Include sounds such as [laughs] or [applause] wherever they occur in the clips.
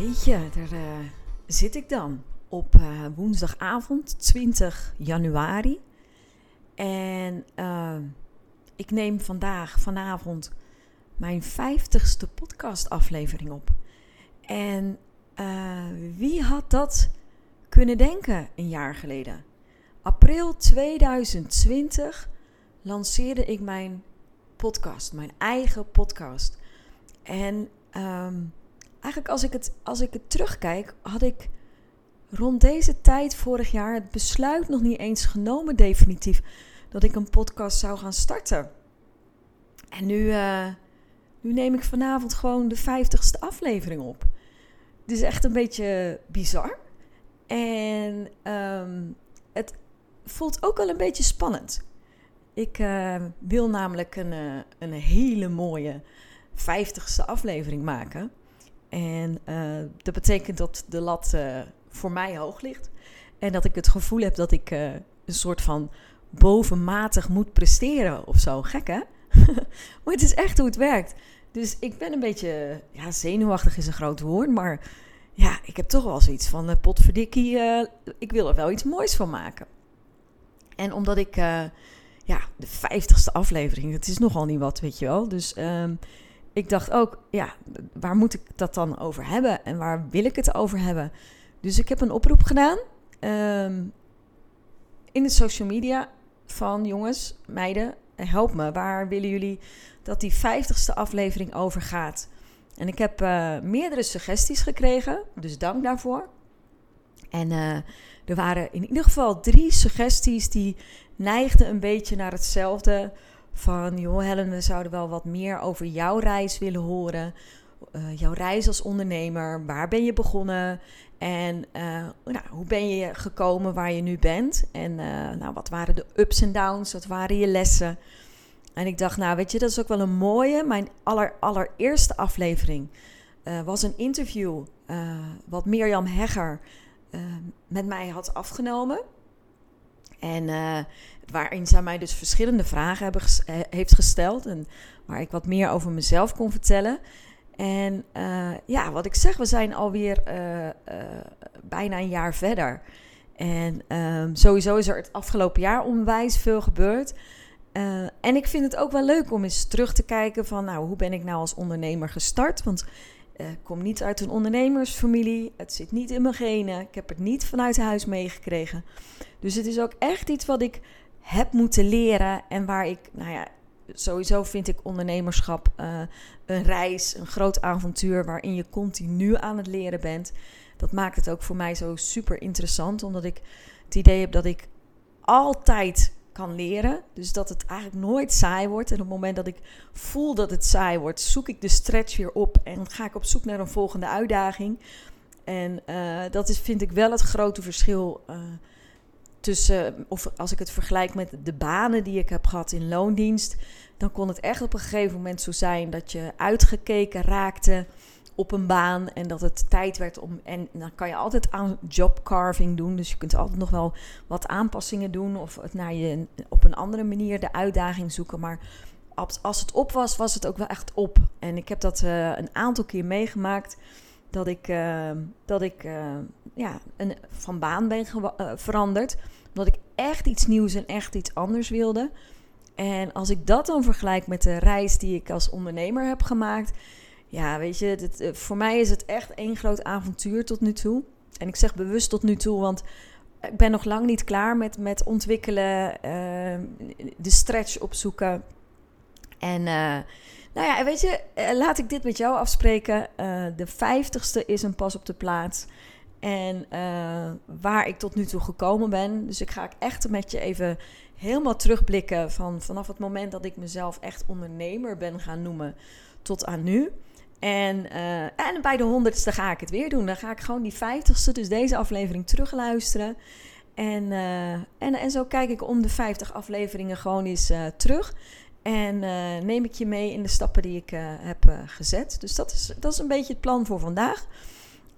Jeetje, daar uh, zit ik dan op uh, woensdagavond 20 januari. En uh, ik neem vandaag, vanavond, mijn 50ste podcastaflevering op. En wie had dat kunnen denken een jaar geleden? April 2020 lanceerde ik mijn podcast, mijn eigen podcast. En um, eigenlijk als ik, het, als ik het terugkijk, had ik rond deze tijd vorig jaar het besluit nog niet eens genomen definitief dat ik een podcast zou gaan starten. En nu, uh, nu neem ik vanavond gewoon de 50ste aflevering op. Het is echt een beetje bizar. En um, het voelt ook wel een beetje spannend. Ik uh, wil namelijk een, uh, een hele mooie 50ste aflevering maken. En uh, dat betekent dat de lat uh, voor mij hoog ligt. En dat ik het gevoel heb dat ik uh, een soort van bovenmatig moet presteren of zo. Gek hè? [laughs] maar het is echt hoe het werkt. Dus ik ben een beetje, ja, zenuwachtig is een groot woord, maar ja, ik heb toch wel zoiets van, potverdikkie, ik wil er wel iets moois van maken. En omdat ik, ja, de vijftigste aflevering, het is nogal niet wat, weet je wel. Dus um, ik dacht ook, ja, waar moet ik dat dan over hebben en waar wil ik het over hebben? Dus ik heb een oproep gedaan um, in de social media van jongens, meiden, help me. Waar willen jullie dat die vijftigste aflevering over gaat? En ik heb uh, meerdere suggesties gekregen, dus dank daarvoor. En uh, er waren in ieder geval drie suggesties die neigden een beetje naar hetzelfde van, joh Helen, we zouden wel wat meer over jouw reis willen horen. Uh, jouw reis als ondernemer. Waar ben je begonnen? En uh, nou, hoe ben je gekomen waar je nu bent? En uh, nou, wat waren de ups en downs? Wat waren je lessen? En ik dacht, nou weet je, dat is ook wel een mooie. Mijn aller, allereerste aflevering was een interview wat Mirjam Hegger met mij had afgenomen. En waarin zij mij dus verschillende vragen hebben eh, heeft gesteld. En waar ik wat meer over mezelf kon vertellen. En uh, ja, wat ik zeg, we zijn alweer uh, bijna een jaar verder. En um, sowieso is er het afgelopen jaar onwijs veel gebeurd. en ik vind het ook wel leuk om eens terug te kijken van, nou, hoe ben ik nou als ondernemer gestart? Want ik kom niet uit een ondernemersfamilie. Het zit niet in mijn genen. Ik heb het niet vanuit huis meegekregen. Dus het is ook echt iets wat ik heb moeten leren en waar ik, nou ja, sowieso vind ik ondernemerschap uh, een reis, een groot avontuur waarin je continu aan het leren bent. Dat maakt het ook voor mij zo super interessant, omdat ik het idee heb dat ik altijd kan leren. Dus dat het eigenlijk nooit saai wordt. En op het moment dat ik voel dat het saai wordt, zoek ik de stretch weer op en ga ik op zoek naar een volgende uitdaging. En uh, dat is, vind ik wel het grote verschil. Uh, tussen, of als ik het vergelijk met de banen die ik heb gehad in loondienst, dan kon het echt op een gegeven moment zo zijn dat je uitgekeken raakte op een baan en dat het tijd werd om. En dan kan je altijd aan jobcarving doen. Dus je kunt altijd nog wel wat aanpassingen doen of het naar je op een andere manier de uitdaging zoeken. Maar als het op was, was het ook wel echt op. En ik heb dat uh, een aantal keer meegemaakt dat ik, uh, dat ik uh, ja, een, van baan ben veranderd. Omdat ik echt iets nieuws en echt iets anders wilde. En als ik dat dan vergelijk met de reis die ik als ondernemer heb gemaakt. Ja, weet je, dit, voor mij is het echt één groot avontuur tot nu toe. En ik zeg bewust tot nu toe, want ik ben nog lang niet klaar met, met ontwikkelen, de stretch opzoeken. En nou ja, weet je, eh, laat ik dit met jou afspreken. Uh, de vijftigste is een pas op de plaats. En uh, waar ik tot nu toe gekomen ben. Dus ik ga echt met je even helemaal terugblikken van vanaf het moment dat ik mezelf echt ondernemer ben gaan noemen tot aan nu. En, uh, en bij de honderdste ga ik het weer doen. Dan ga ik gewoon die vijftigste, dus deze aflevering terugluisteren. En, uh, en, zo kijk ik om de 50 afleveringen gewoon eens terug. En neem ik je mee in de stappen die ik heb gezet. Dus dat is, dat is een beetje het plan voor vandaag.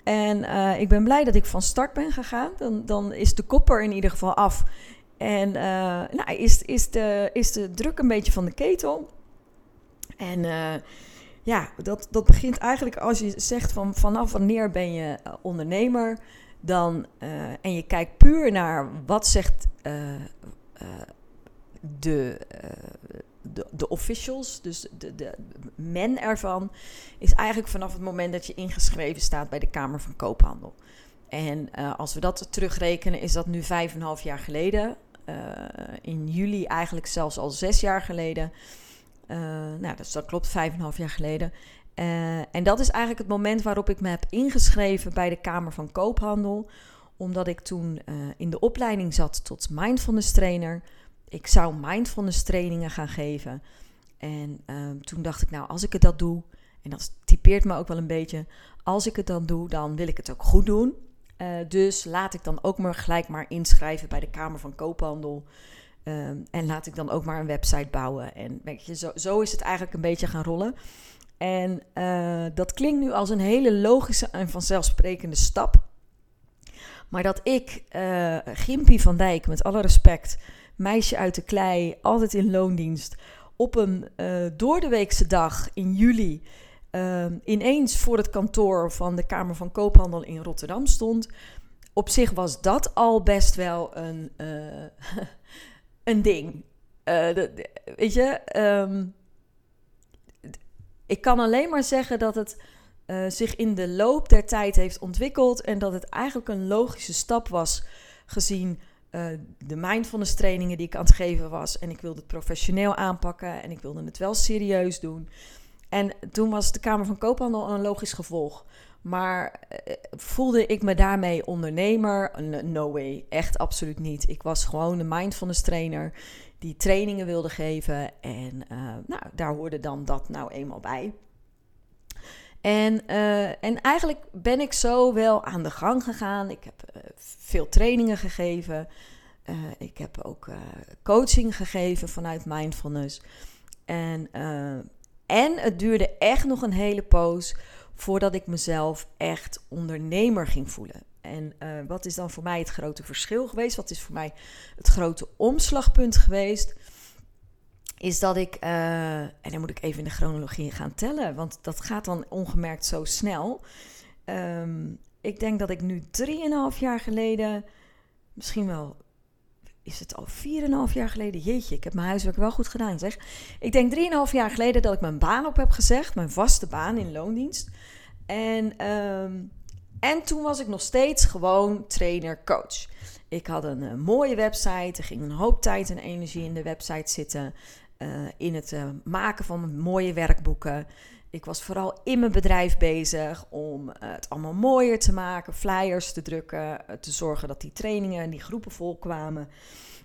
En ik ben blij dat ik van start ben gegaan. Dan, dan is de kopper in ieder geval af. En nou, is, is, de, is de druk een beetje van de ketel. En ja, dat, dat begint eigenlijk als je zegt van vanaf wanneer ben je ondernemer. Dan, en je kijkt puur naar wat zegt de, de, de officials, dus de, de men ervan, is eigenlijk vanaf het moment dat je ingeschreven staat bij de Kamer van Koophandel. En als we dat terugrekenen, is dat nu vijf en een half jaar geleden. in juli eigenlijk zelfs al zes jaar geleden. Uh, nou, dus dat klopt, vijf en een half jaar geleden. En dat is eigenlijk het moment waarop ik me heb ingeschreven bij de Kamer van Koophandel. Omdat ik toen in de opleiding zat tot mindfulness trainer. Ik zou mindfulness trainingen gaan geven. En toen dacht ik, nou, als ik het dat doe, en dat typeert me ook wel een beetje. Als ik het dan doe, dan wil ik het ook goed doen. dus laat ik dan ook maar gelijk maar inschrijven bij de Kamer van Koophandel. Um, en laat ik dan ook maar een website bouwen. En weet je, zo, zo is het eigenlijk een beetje gaan rollen. En uh, dat klinkt nu als een hele logische en vanzelfsprekende stap. Maar dat ik, uh, Gimpie van Dijk, met alle respect, meisje uit de klei, altijd in loondienst, op een uh, doordeweekse dag in juli ehm, ineens voor het kantoor van de Kamer van Koophandel in Rotterdam stond. Op zich was dat al best wel een [laughs] een ding. Uh, weet je, um, ik kan alleen maar zeggen dat het zich in de loop der tijd heeft ontwikkeld en dat het eigenlijk een logische stap was gezien uh, de mindfulness trainingen die ik aan het geven was. En ik wilde het professioneel aanpakken en ik wilde het wel serieus doen. En toen was de Kamer van Koophandel een logisch gevolg. Maar uh, voelde ik me daarmee ondernemer? No way, echt absoluut niet. Ik was gewoon een mindfulness trainer die trainingen wilde geven. En uh, nou, daar hoorde dan dat nou eenmaal bij. En, uh, en eigenlijk ben ik zo wel aan de gang gegaan. Ik heb veel trainingen gegeven. ik heb ook coaching gegeven vanuit mindfulness. En, en het duurde echt nog een hele poos voordat ik mezelf echt ondernemer ging voelen. En wat is dan voor mij het grote verschil geweest? Wat is voor mij het grote omslagpunt geweest? Is dat ik, uh, en dan moet ik even in de chronologie gaan tellen, want dat gaat dan ongemerkt zo snel. Um, ik denk dat ik nu 3,5 jaar geleden, misschien wel is het al 4,5 jaar geleden? Jeetje, ik heb mijn huiswerk wel goed gedaan, zeg. Ik denk 3,5 jaar geleden dat ik mijn baan op heb gezegd, mijn vaste baan in loondienst. En, um, en toen was ik nog steeds gewoon trainer-coach. Ik had een uh, mooie website, er ging een hoop tijd en energie in de website zitten. Uh, in het uh, maken van mooie werkboeken. Ik was vooral in mijn bedrijf bezig om het allemaal mooier te maken, flyers te drukken, te zorgen dat die trainingen en die groepen volkwamen.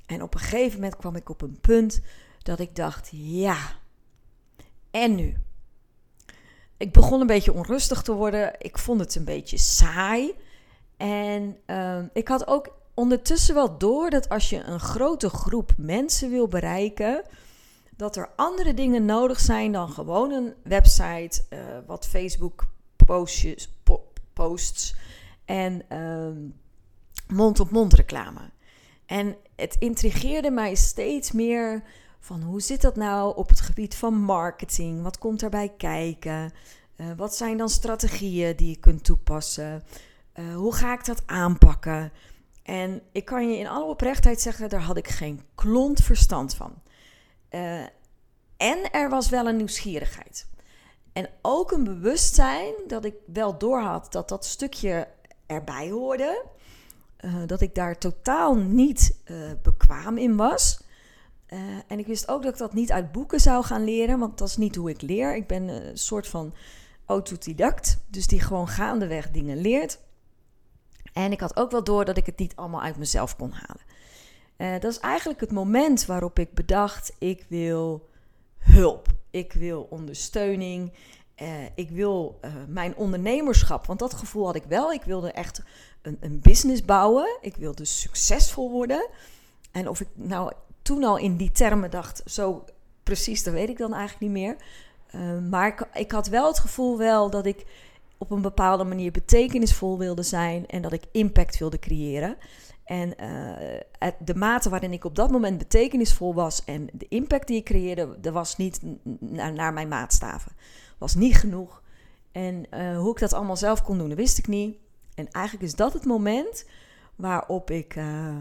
En op een gegeven moment kwam ik op een punt dat ik dacht: ja, en nu? Ik begon een beetje onrustig te worden. Ik vond het een beetje saai. En uh, ik had ook ondertussen wel door dat als je een grote groep mensen wil bereiken, dat er andere dingen nodig zijn dan gewoon een website, uh, wat Facebook posts en mond-op-mond uh, -mond reclame. En het intrigeerde mij steeds meer van hoe zit dat nou op het gebied van marketing? Wat komt daarbij kijken? Uh, wat zijn dan strategieën die je kunt toepassen? Uh, hoe ga ik dat aanpakken? En ik kan je in alle oprechtheid zeggen, daar had ik geen klont verstand van. Uh, en er was wel een nieuwsgierigheid. En ook een bewustzijn dat ik wel doorhad dat dat stukje erbij hoorde. dat ik daar totaal niet bekwaam in was. Uh, en ik wist ook dat ik dat niet uit boeken zou gaan leren, want dat is niet hoe ik leer. Ik ben een soort van autodidact, dus die gewoon gaandeweg dingen leert. En ik had ook wel door dat ik het niet allemaal uit mezelf kon halen. Uh, dat is eigenlijk het moment waarop ik bedacht: ik wil hulp, ik wil ondersteuning, uh, ik wil uh, mijn ondernemerschap. Want dat gevoel had ik wel. Ik wilde echt een, een business bouwen, ik wilde succesvol worden. En of ik nou toen al in die termen dacht, zo precies, dat weet ik dan eigenlijk niet meer. maar ik, ik had wel het gevoel wel dat ik op een bepaalde manier betekenisvol wilde zijn en dat ik impact wilde creëren. En uh, de mate waarin ik op dat moment betekenisvol was en de impact die ik creëerde, dat was niet naar, naar mijn maatstaven. Was niet genoeg. En uh, hoe ik dat allemaal zelf kon doen, wist ik niet. En eigenlijk is dat het moment waarop ik uh,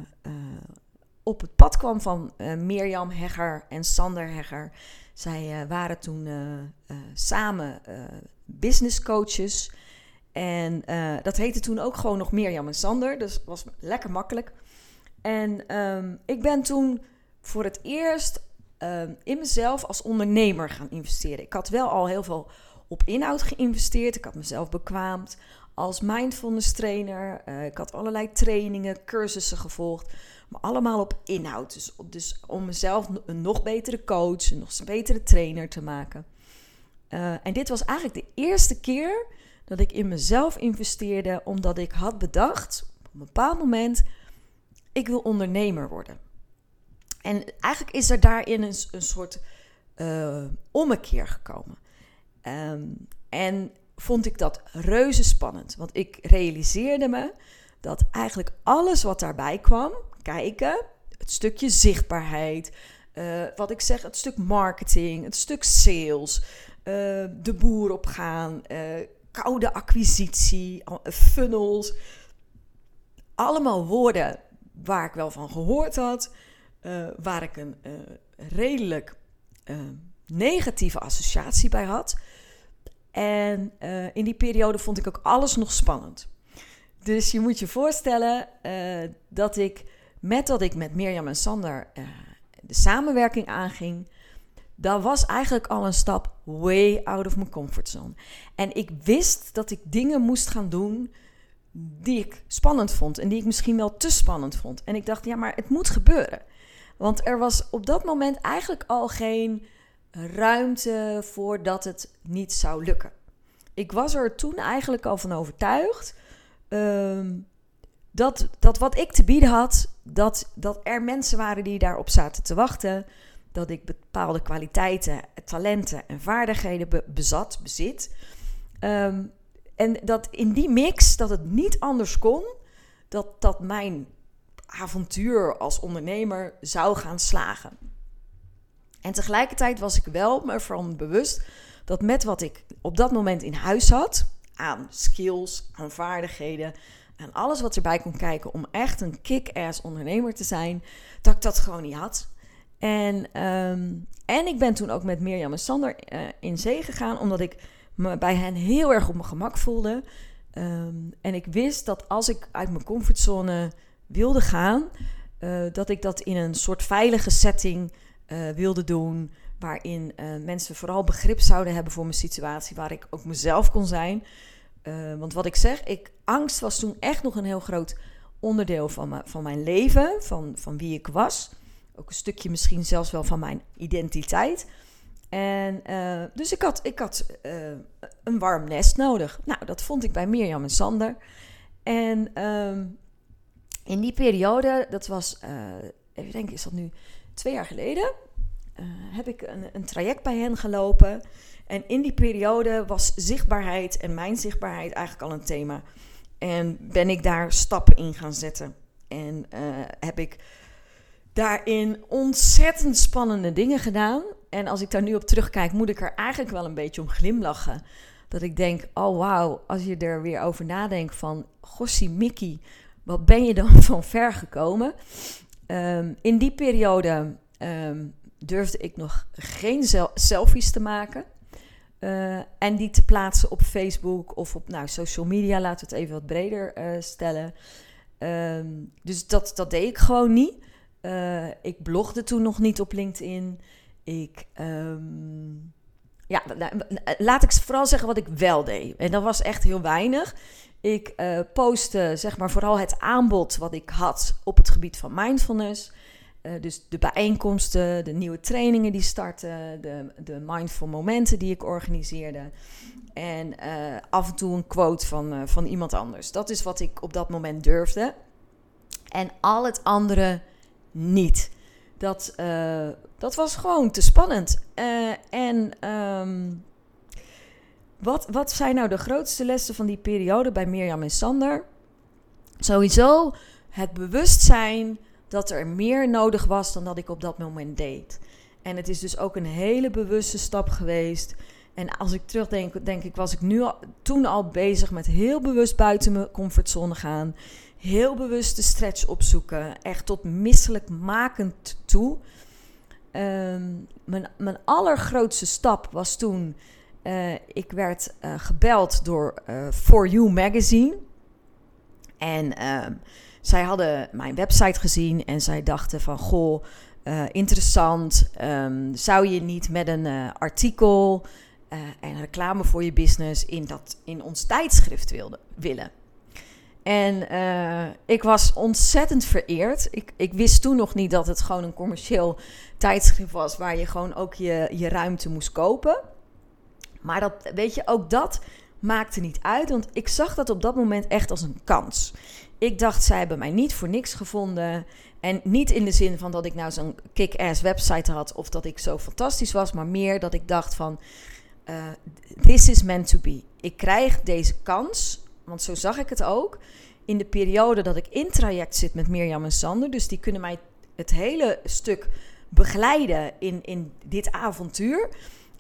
op het pad kwam van Mirjam Hegger en Sander Hegger. Zij waren toen samen business coaches. En uh, dat heette toen ook gewoon nog Mirjam en Sander. Dus was lekker makkelijk. En um, ik ben toen voor het eerst um, in mezelf als ondernemer gaan investeren. Ik had wel al heel veel op inhoud geïnvesteerd. Ik had mezelf bekwaamd als mindfulness trainer. Uh, ik had allerlei trainingen, cursussen gevolgd. Maar allemaal op inhoud. Dus, dus om mezelf een nog betere coach, een nog betere trainer te maken. Uh, en dit was eigenlijk de eerste keer dat ik in mezelf investeerde, omdat ik had bedacht op een bepaald moment: ik wil ondernemer worden. En eigenlijk is er daarin een, een soort uh, ommekeer gekomen. Um, en vond ik dat reuze spannend, want ik realiseerde me dat eigenlijk alles wat daarbij kwam, kijken, het stukje zichtbaarheid, uh, wat ik zeg, het stuk marketing, het stuk sales, uh, de boer op gaan, koude acquisitie, funnels. Allemaal woorden waar ik wel van gehoord had, uh, waar ik een uh, redelijk uh, negatieve associatie bij had. En in die periode vond ik ook alles nog spannend. Dus je moet je voorstellen dat ik, met dat ik met Mirjam en Sander de samenwerking aanging, dat was eigenlijk al een stap way out of mijn comfortzone. En ik wist dat ik dingen moest gaan doen die ik spannend vond en die ik misschien wel te spannend vond. En ik dacht, ja, maar het moet gebeuren. Want er was op dat moment eigenlijk al geen ruimte voor dat het niet zou lukken. Ik was er toen eigenlijk al van overtuigd um, dat, dat wat ik te bieden had, dat, dat er mensen waren die daarop zaten te wachten dat ik bepaalde kwaliteiten, talenten en vaardigheden bezat, bezit. Um, en dat in die mix, dat het niet anders kon, dat, dat mijn avontuur als ondernemer zou gaan slagen. En tegelijkertijd was ik wel me ervan bewust dat met wat ik op dat moment in huis had, aan skills, aan vaardigheden, aan alles wat erbij kon kijken om echt een kick-ass ondernemer te zijn, dat ik dat gewoon niet had. En, um, en ik ben toen ook met Mirjam en Sander uh, in zee gegaan, omdat ik me bij hen heel erg op mijn gemak voelde. Um, en ik wist dat als ik uit mijn comfortzone wilde gaan, uh, dat ik dat in een soort veilige setting uh, wilde doen. Waarin mensen vooral begrip zouden hebben voor mijn situatie, waar ik ook mezelf kon zijn. want wat ik zeg, ik, angst was toen echt nog een heel groot onderdeel van, van mijn leven, van, van wie ik was. Ook een stukje misschien zelfs wel van mijn identiteit. En uh, dus ik had, ik had uh, een warm nest nodig. Nou, dat vond ik bij Mirjam en Sander. En um, in die periode, dat was, uh, even denken, is dat nu twee jaar geleden, heb ik een, een traject bij hen gelopen. En in die periode was zichtbaarheid en mijn zichtbaarheid eigenlijk al een thema. En ben ik daar stappen in gaan zetten. En heb ik daarin ontzettend spannende dingen gedaan. En als ik daar nu op terugkijk, moet ik er eigenlijk wel een beetje om glimlachen. Dat ik denk, oh wauw, als je er weer over nadenkt van... Gossie Mickey, wat ben je dan [laughs] van ver gekomen? Um, in die periode um, durfde ik nog geen selfies te maken. Uh, en die te plaatsen op Facebook of op nou, social media, laten we het even wat breder uh, stellen. Um, dus dat, dat deed ik gewoon niet. Uh, ik blogde toen nog niet op LinkedIn. Ik, um, ja, laat ik vooral zeggen wat ik wel deed. En dat was echt heel weinig. Ik uh, postte zeg maar vooral het aanbod wat ik had op het gebied van mindfulness. Uh, dus de bijeenkomsten, de nieuwe trainingen die starten, de, de mindful momenten die ik organiseerde. En af en toe een quote van, van iemand anders. Dat is wat ik op dat moment durfde. En al het andere niet. Dat, dat was gewoon te spannend. en um, wat, wat zijn nou de grootste lessen van die periode bij Mirjam en Sander? Sowieso het bewustzijn dat er meer nodig was dan dat ik op dat moment deed. En het is dus ook een hele bewuste stap geweest. En als ik terugdenk, denk ik, was ik nu toen al bezig met heel bewust buiten mijn comfortzone gaan. Heel bewust de stretch opzoeken. Echt tot misselijkmakend toe. Um, mijn, mijn allergrootste stap was toen uh, ik werd uh, gebeld door uh, For You Magazine. En uh, zij hadden mijn website gezien en zij dachten van... Goh, interessant. Um, zou je niet met een artikel en reclame voor je business... in, dat, in ons tijdschrift wilde, willen? En ik was ontzettend vereerd. Ik, ik wist toen nog niet dat het gewoon een commercieel tijdschrift was... waar je gewoon ook je, je ruimte moest kopen... Maar dat, weet je, ook dat maakte niet uit. Want ik zag dat op dat moment echt als een kans. Ik dacht, zij hebben mij niet voor niks gevonden. En niet in de zin van dat ik nou zo'n kick-ass website had of dat ik zo fantastisch was, maar meer dat ik dacht van, uh, this is meant to be. Ik krijg deze kans, want zo zag ik het ook, in de periode dat ik in traject zit met Mirjam en Sander. Dus die kunnen mij het hele stuk begeleiden in, in dit avontuur.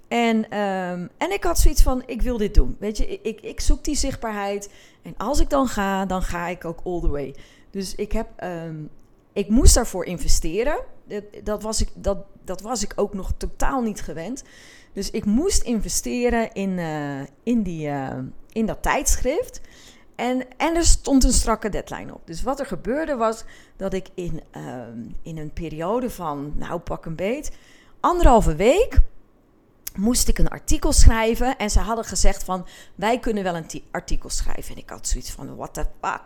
En, um, en ik had zoiets van, ik wil dit doen. Weet je, ik, ik zoek die zichtbaarheid. En als ik dan ga, dan ga ik ook all the way. Dus ik heb, um, ik moest daarvoor investeren. Dat, dat, was ik, dat, dat was ik ook nog totaal niet gewend. Dus ik moest investeren in, uh, in, die, uh, in dat tijdschrift. En, en er stond een strakke deadline op. Dus wat er gebeurde was dat ik in, um, in een periode van, nou pak een beet, anderhalve week moest ik een artikel schrijven. En ze hadden gezegd van, wij kunnen wel een artikel schrijven. En ik had zoiets van, what the fuck?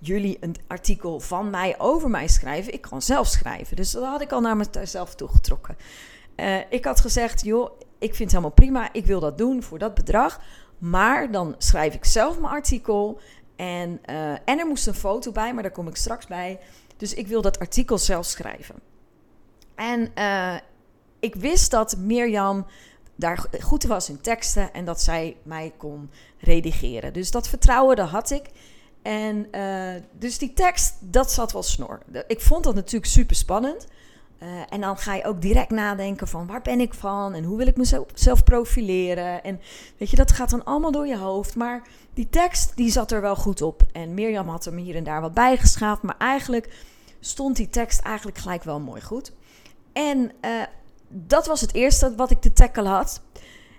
Jullie een artikel van mij over mij schrijven. Ik kan zelf schrijven. Dus dat had ik al naar mezelf toegetrokken. Uh, ik had gezegd, joh, ik vind het helemaal prima. Ik wil dat doen voor dat bedrag. Maar dan schrijf ik zelf mijn artikel. En, uh, en er moest een foto bij, maar daar kom ik straks bij. Dus ik wil dat artikel zelf schrijven. En uh, ik wist dat Mirjam daar goed was in teksten en dat zij mij kon redigeren. Dus dat vertrouwen, dat had ik. En uh, dus die tekst, dat zat wel snor. Ik vond dat natuurlijk super spannend. Uh, en dan ga je ook direct nadenken van waar ben ik van en hoe wil ik mezelf profileren. En weet je, dat gaat dan allemaal door je hoofd. Maar die tekst, die zat er wel goed op. En Mirjam had er hier en daar wat bijgeschaafd. Maar eigenlijk stond die tekst eigenlijk gelijk wel mooi goed. En uh, dat was het eerste wat ik te tackle had.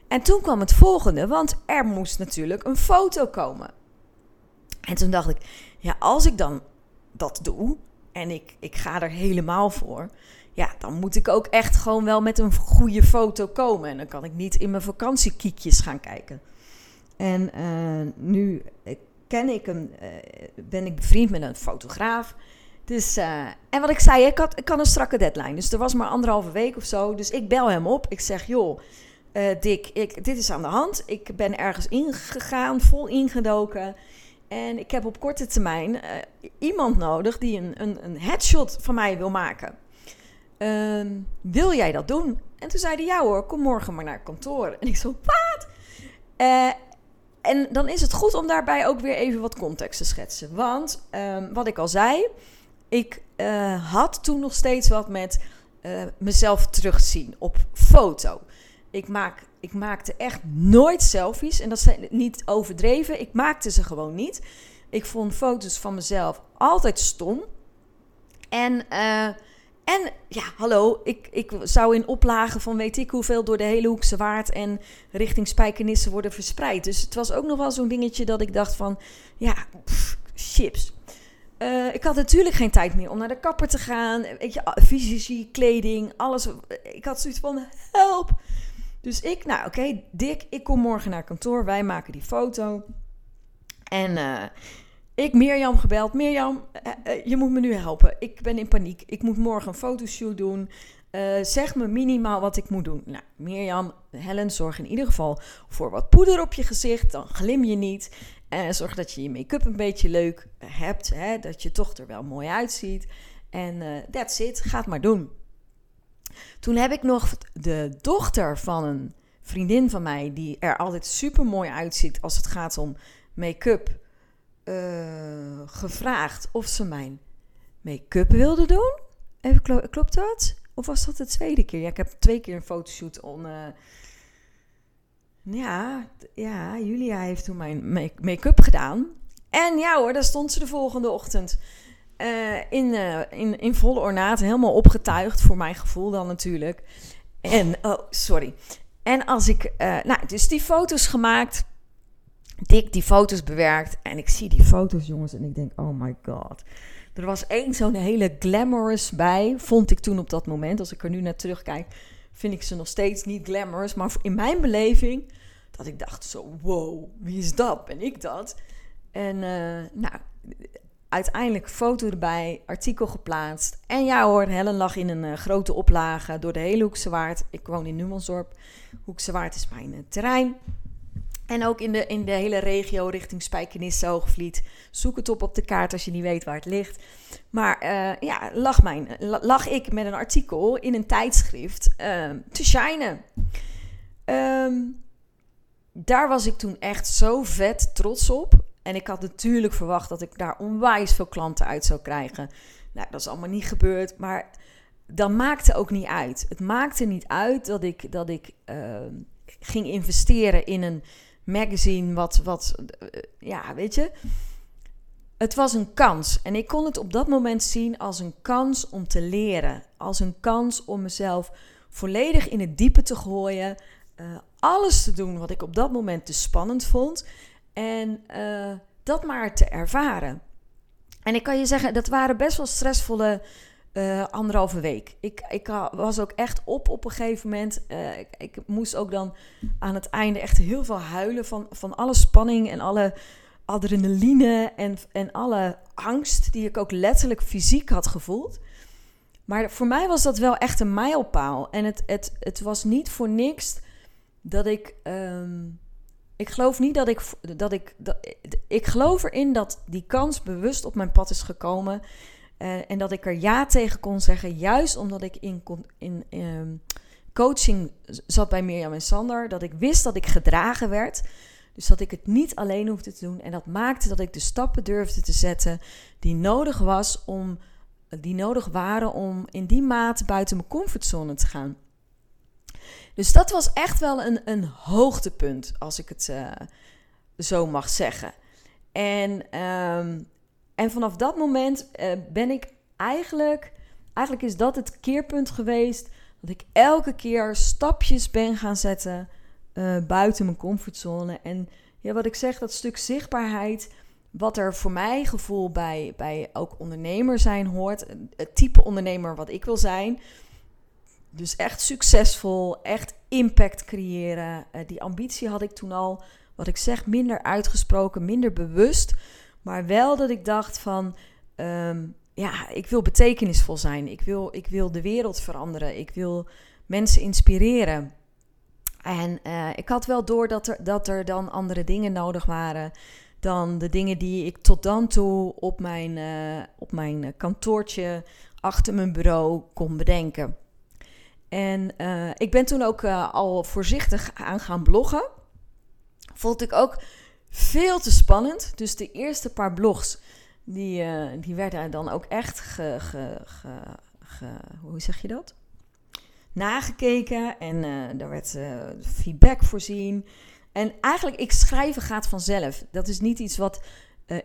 En toen kwam het volgende, want er moest natuurlijk een foto komen. En toen dacht ik, ja, als ik dan dat doe en ik, ik ga er helemaal voor, ja, dan moet ik ook echt gewoon wel met een goede foto komen. En dan kan ik niet in mijn vakantiekiekjes gaan kijken. En uh, nu ken ik een, uh, ben ik bevriend met een fotograaf. Dus, en wat ik zei, ik had, ik had een strakke deadline. Dus er was maar anderhalve week of zo. Dus ik bel hem op. Ik zeg, joh, Dick, ik, dit is aan de hand. Ik ben ergens ingegaan, vol ingedoken. En ik heb op korte termijn iemand nodig die een, een, een headshot van mij wil maken. Uh, wil jij dat doen? En toen zei hij, ja hoor, kom morgen maar naar kantoor. En ik zo, wat? en dan is het goed om daarbij ook weer even wat context te schetsen. Want um, wat ik al zei, ik uh, had toen nog steeds wat met uh, mezelf terugzien op foto. Ik, maak, ik maakte echt nooit selfies. En dat is niet overdreven. Ik maakte ze gewoon niet. Ik vond foto's van mezelf altijd stom. En, en ja, hallo, ik, ik zou in oplagen van weet ik hoeveel door de hele Hoekse Waard en richting Spijkenisse worden verspreid. Dus het was ook nog wel zo'n dingetje dat ik dacht van, ja, chips. Uh, ik had natuurlijk geen tijd meer om naar de kapper te gaan. Weet je, fysici, kleding, alles. Ik had zoiets van, help. Dus ik, nou oké, okay, Dick, ik kom morgen naar kantoor. Wij maken die foto. En uh, ik Mirjam gebeld. Mirjam, uh, je moet me nu helpen. Ik ben in paniek. Ik moet morgen een fotoshoot doen. Uh, zeg me minimaal wat ik moet doen. Nou, Mirjam, Helen, zorg in ieder geval voor wat poeder op je gezicht. Dan glim je niet. En zorg dat je je make-up een beetje leuk hebt. Hè, dat je toch er wel mooi uitziet. En that's it. Ga maar doen. Toen heb ik nog de dochter van een vriendin van mij, die er altijd super mooi uitziet als het gaat om make-up, gevraagd of ze mijn make-up wilde doen. Even, klopt dat? Of was dat de tweede keer? Ja, ik heb twee keer een fotoshoot on. Uh, ja, ja, Julia heeft toen mijn make-up gedaan. En ja hoor, daar stond ze de volgende ochtend. Uh, in, uh, in, in volle ornaat, helemaal opgetuigd, voor mijn gevoel dan natuurlijk. En, oh, sorry. En als ik, nou, dus die foto's gemaakt, dik die foto's bewerkt. En ik zie die foto's, jongens, en ik denk, oh my god. Er was één zo'n hele glamorous bij, vond ik toen op dat moment. Als ik er nu naar terugkijk, vind ik ze nog steeds niet glamorous. Maar in mijn beleving, dat ik dacht zo, wow, wie is dat? Ben ik dat? En uh, nou, uiteindelijk foto erbij, artikel geplaatst. En ja hoor, Helen lag in een uh, grote oplage door de hele Hoekse Waard. Ik woon in Numansdorp. Hoekse Waard is mijn uh, terrein. En ook in de, in de hele regio richting Spijkenisse, Hoogvliet. Zoek het op op de kaart als je niet weet waar het ligt. Maar uh, ja, lag, mijn, lag ik met een artikel in een tijdschrift ehm, te shinen. Um, daar was ik toen echt zo vet trots op. En ik had natuurlijk verwacht dat ik daar onwijs veel klanten uit zou krijgen. Nou, dat is allemaal niet gebeurd. Maar dat maakte ook niet uit. Het maakte niet uit dat ik, dat ik uh, ging investeren in een magazine. Wat, wat uh, ja, weet je. Het was een kans. En ik kon het op dat moment zien als een kans om te leren. Als een kans om mezelf volledig in het diepe te gooien. Uh, alles te doen wat ik op dat moment te spannend vond. En uh, dat maar te ervaren. En ik kan je zeggen, dat waren best wel stressvolle uh, anderhalve week. Ik, ik was ook echt op op een gegeven moment. Uh, ik, moest ook dan aan het einde echt heel veel huilen van, van alle spanning en alle adrenaline en, en alle angst die ik ook letterlijk fysiek had gevoeld. Maar voor mij was dat wel echt een mijlpaal. En het, het, het was niet voor niks dat ik. Um, ik geloof niet dat ik. Dat ik, dat, ik geloof erin dat die kans bewust op mijn pad is gekomen. Uh, en dat ik er ja tegen kon zeggen. Juist omdat ik in, in, um, coaching zat bij Mirjam en Sander. Dat ik wist dat ik gedragen werd. Dus dat ik het niet alleen hoefde te doen. En dat maakte dat ik de stappen durfde te zetten die nodig was om. Die nodig waren om in die mate buiten mijn comfortzone te gaan. Dus dat was echt wel een, een hoogtepunt, als ik het uh, zo mag zeggen. En, um, en vanaf dat moment uh, ben ik eigenlijk, eigenlijk is dat het keerpunt geweest, dat ik elke keer stapjes ben gaan zetten uh, buiten mijn comfortzone. En ja, wat ik zeg, dat stuk zichtbaarheid, wat er voor mij gevoel bij, bij ook ondernemer zijn hoort, het type ondernemer wat ik wil zijn dus echt succesvol, echt impact creëren. Uh, die ambitie had ik toen al, wat ik zeg, minder uitgesproken, minder bewust. Maar wel dat ik dacht van, um, ja, ik wil betekenisvol zijn. Ik wil, ik wil de wereld veranderen. Ik wil mensen inspireren. En uh, ik had wel door dat er, dat er dan andere dingen nodig waren dan de dingen die ik tot dan toe op mijn, uh, op mijn kantoortje achter mijn bureau kon bedenken. En uh, ik ben toen ook al voorzichtig aan gaan bloggen. Vond ik ook veel te spannend. Dus de eerste paar blogs, die, uh, die werden dan ook echt ge, ge, hoe zeg je dat? Nagekeken en daar werd feedback voorzien. En eigenlijk, ik schrijven gaat vanzelf. Dat is niet iets wat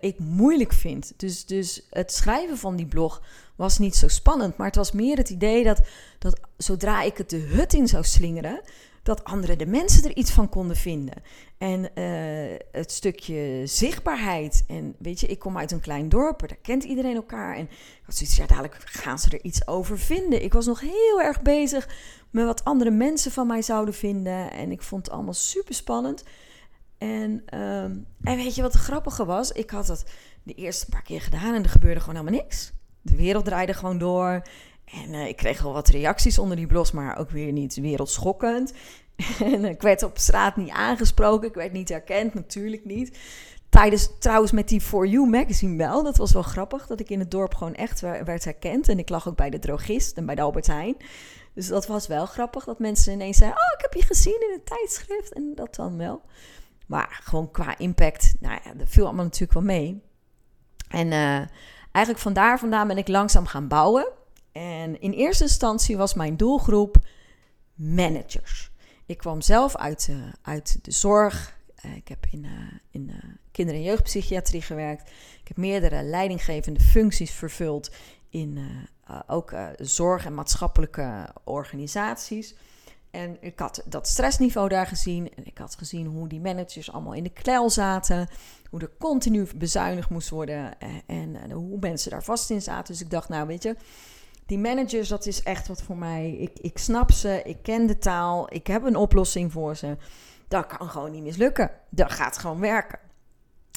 ik moeilijk vind. Dus, dus het schrijven van die blog was niet zo spannend. Maar het was meer het idee dat, dat zodra ik het de hut in zou slingeren, dat andere de mensen er iets van konden vinden. En uh, het stukje zichtbaarheid. En weet je, ik kom uit een klein dorp, daar kent iedereen elkaar. En ik had zoiets, ja, dadelijk gaan ze er iets over vinden. Ik was nog heel erg bezig met wat andere mensen van mij zouden vinden. En ik vond het allemaal super spannend. En, ehm, en weet je wat de grappige was? Ik had dat de eerste paar keer gedaan en er gebeurde gewoon helemaal niks. De wereld draaide gewoon door. En eh, ik kreeg wel wat reacties onder die blogs, maar ook weer niet wereldschokkend. [laughs] en ik werd op straat niet aangesproken, ik werd niet herkend, natuurlijk niet. Tijdens, trouwens met die For You magazine wel, dat was wel grappig, dat ik in het dorp gewoon echt werd herkend. En ik lag ook bij de drogist en bij de Albert Heijn. Dus dat was wel grappig, dat mensen ineens zeiden, oh, ik heb je gezien in een tijdschrift. En dat dan wel. Maar gewoon qua impact, nou ja, dat viel allemaal natuurlijk wel mee. En uh, eigenlijk vandaar vandaan ben ik langzaam gaan bouwen. En in eerste instantie was mijn doelgroep managers. Ik kwam zelf uit, uh, uit de zorg. Uh, ik heb in, uh, in kinder- en jeugdpsychiatrie gewerkt. Ik heb meerdere leidinggevende functies vervuld in ook zorg- en maatschappelijke organisaties. En ik had dat stressniveau daar gezien. En ik had gezien hoe die managers allemaal in de klel zaten. Hoe er continu bezuinigd moest worden. En, en, hoe mensen daar vast in zaten. Dus ik dacht, nou weet je, die managers, dat is echt wat voor mij. Ik, ik snap ze, ik ken de taal, ik heb een oplossing voor ze. Dat kan gewoon niet mislukken. Dat gaat gewoon werken.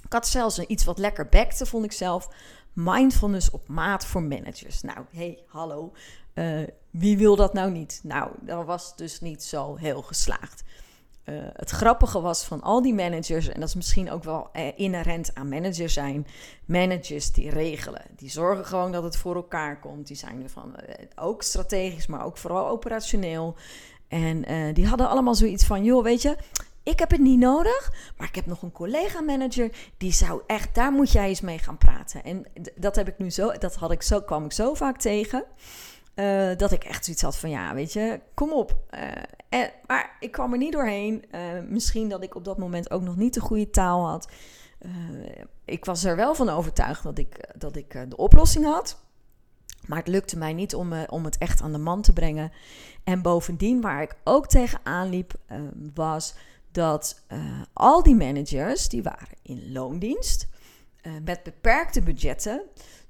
Ik had zelfs iets wat lekker bekte, vond ik zelf. Mindfulness op maat voor managers. Nou, hey, hallo. Uh, wie wil dat nou niet? Nou, dat was dus niet zo heel geslaagd. Uh, het grappige was van al die managers, en dat is misschien ook wel uh, inherent aan managers zijn, managers die regelen. Die zorgen gewoon dat het voor elkaar komt. Die zijn ervan uh, ook strategisch, maar ook vooral operationeel. En die hadden allemaal zoiets van, joh, weet je, ik heb het niet nodig, maar ik heb nog een collega-manager die zou echt, daar moet jij eens mee gaan praten. En dat heb ik nu zo, dat had ik zo, kwam ik zo vaak tegen. Uh, dat ik echt zoiets had van, ja, weet je, kom op. Uh, en, maar ik kwam er niet doorheen. Uh, misschien dat ik op dat moment ook nog niet de goede taal had. ik was er wel van overtuigd dat ik, dat ik de oplossing had. Maar het lukte mij niet om, om het echt aan de man te brengen. En bovendien, waar ik ook tegenaan liep, was dat al die managers, die waren in loondienst, met beperkte budgetten.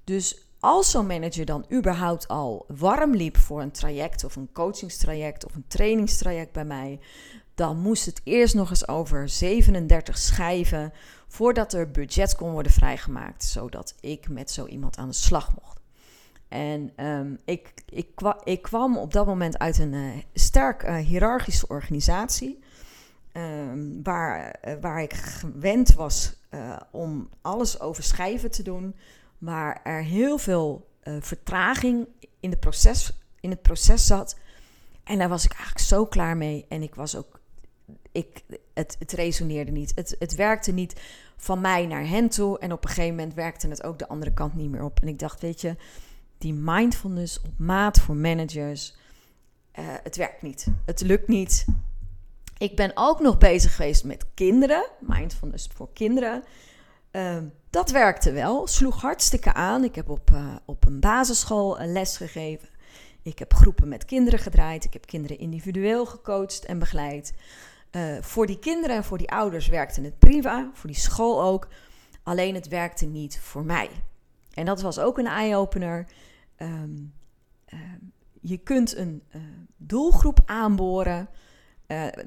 Dus als zo'n manager dan überhaupt al warm liep voor een traject of een coachingstraject of een trainingstraject bij mij, dan moest het eerst nog eens over 37 schijven voordat er budget kon worden vrijgemaakt, zodat ik met zo iemand aan de slag mocht. En um, ik, ik, ik, kwam op dat moment uit een uh, sterk uh, hiërarchische organisatie. Um, waar, uh, waar ik gewend was om alles over schijven te doen waar er heel veel uh, vertraging in, proces, in het proces zat. En daar was ik eigenlijk zo klaar mee. En ik was ook. Ik, het, het resoneerde niet. Het, het werkte niet van mij naar hen toe. En op een gegeven moment werkte het ook de andere kant niet meer op. En ik dacht, weet je, die mindfulness op maat voor managers. Uh, het werkt niet. Het lukt niet. Ik ben ook nog bezig geweest met kinderen. Mindfulness voor kinderen. Uh, dat werkte wel, sloeg hartstikke aan. Ik heb op, uh, op een basisschool een les gegeven. Ik heb groepen met kinderen gedraaid. Ik heb kinderen individueel gecoacht en begeleid. Uh, voor die kinderen en voor die ouders werkte het prima, voor die school ook. Alleen het werkte niet voor mij. En dat was ook een eye-opener. Um, uh, je kunt een doelgroep aanboren.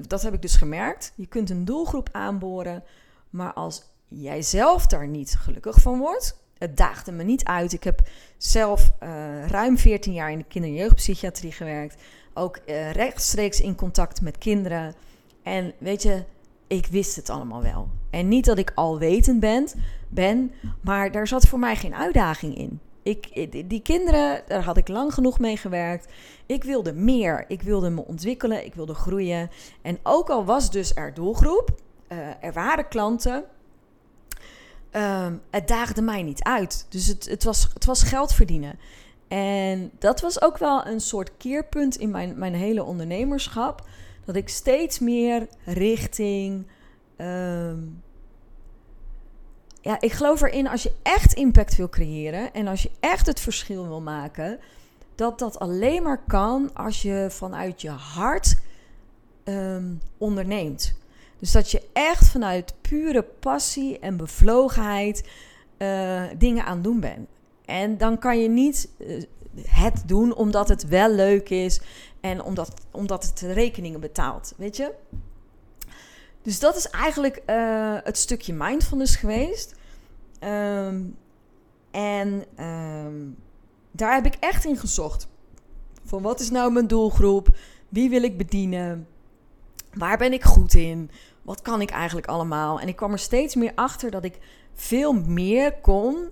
dat heb ik dus gemerkt. Je kunt een doelgroep aanboren, maar als jij zelf daar niet gelukkig van wordt. Het daagde me niet uit. Ik heb zelf uh, ruim 14 jaar in de kinder- en jeugdpsychiatrie gewerkt. Ook uh, rechtstreeks in contact met kinderen. En weet je, ik wist het allemaal wel. En niet dat ik alwetend ben, ben maar daar zat voor mij geen uitdaging in. Ik, die kinderen, daar had ik lang genoeg mee gewerkt. Ik wilde meer. Ik wilde me ontwikkelen. Ik wilde groeien. En ook al was dus er doelgroep, er waren klanten, um, het daagde mij niet uit. Dus het, het, was, het was geld verdienen. En dat was ook wel een soort keerpunt in mijn, mijn hele ondernemerschap. Dat ik steeds meer richting. Um, ja, ik geloof erin als je echt impact wil creëren en als je echt het verschil wil maken, dat dat alleen maar kan als je vanuit je hart um, onderneemt. Dus dat je echt vanuit pure passie en bevlogenheid uh, dingen aan doen bent. En dan kan je niet uh, het doen omdat het wel leuk is en omdat, omdat het rekeningen betaalt. Weet je? Dus dat is eigenlijk uh, het stukje mindfulness geweest. Um, en um, daar heb ik echt in gezocht. Van wat is nou mijn doelgroep? Wie wil ik bedienen? Waar ben ik goed in? Wat kan ik eigenlijk allemaal? En ik kwam er steeds meer achter dat ik veel meer kon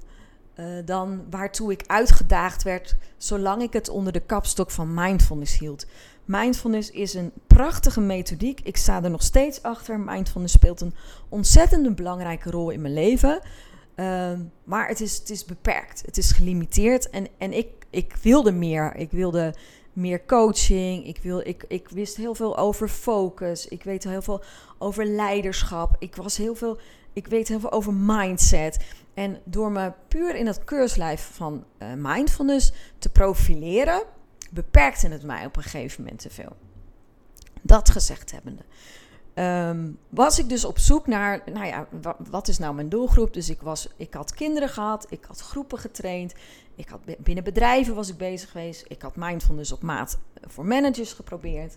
uh, dan waartoe ik uitgedaagd werd, zolang ik het onder de kapstok van mindfulness hield. Mindfulness is een prachtige methodiek. Ik sta er nog steeds achter. Mindfulness speelt een ontzettend belangrijke rol in mijn leven. Uh, maar het is, het is beperkt. Het is gelimiteerd. En, en ik, ik wilde meer. Ik wilde meer coaching. Ik, wil, ik, ik wist heel veel over focus. Ik weet heel veel over leiderschap. Ik, was heel veel, ik weet heel veel over mindset. En door me puur in het keurslijf van uh, mindfulness te profileren, beperkte het mij op een gegeven moment te veel. Dat gezegd hebbende. Um, was ik dus op zoek naar, nou ja, wat, is nou mijn doelgroep? Dus ik, was, ik had kinderen gehad, ik had groepen getraind, ik had binnen bedrijven was ik bezig geweest, ik had mindfulness op maat voor managers geprobeerd.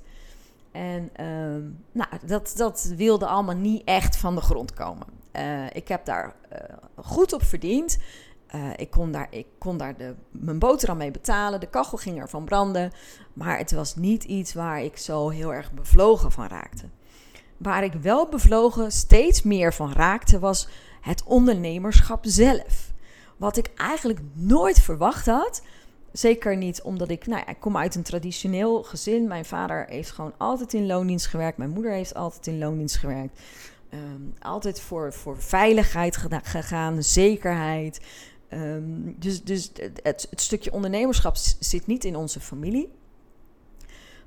En um, nou, dat, dat wilde allemaal niet echt van de grond komen. Uh, ik heb daar uh, goed op verdiend. Ik kon daar, ik kon daar de, mijn boterham mee betalen. De kachel ging ervan branden. Maar het was niet iets waar ik zo heel erg bevlogen van raakte. Waar ik wel bevlogen steeds meer van raakte, was het ondernemerschap zelf. Wat ik eigenlijk nooit verwacht had. Zeker niet omdat ik, nou ja, ik kom uit een traditioneel gezin. Mijn vader heeft gewoon altijd in loondienst gewerkt. Mijn moeder heeft altijd in loondienst gewerkt. Um, altijd voor, voor veiligheid gegaan, zekerheid. Um, dus dus het, stukje ondernemerschap zit niet in onze familie.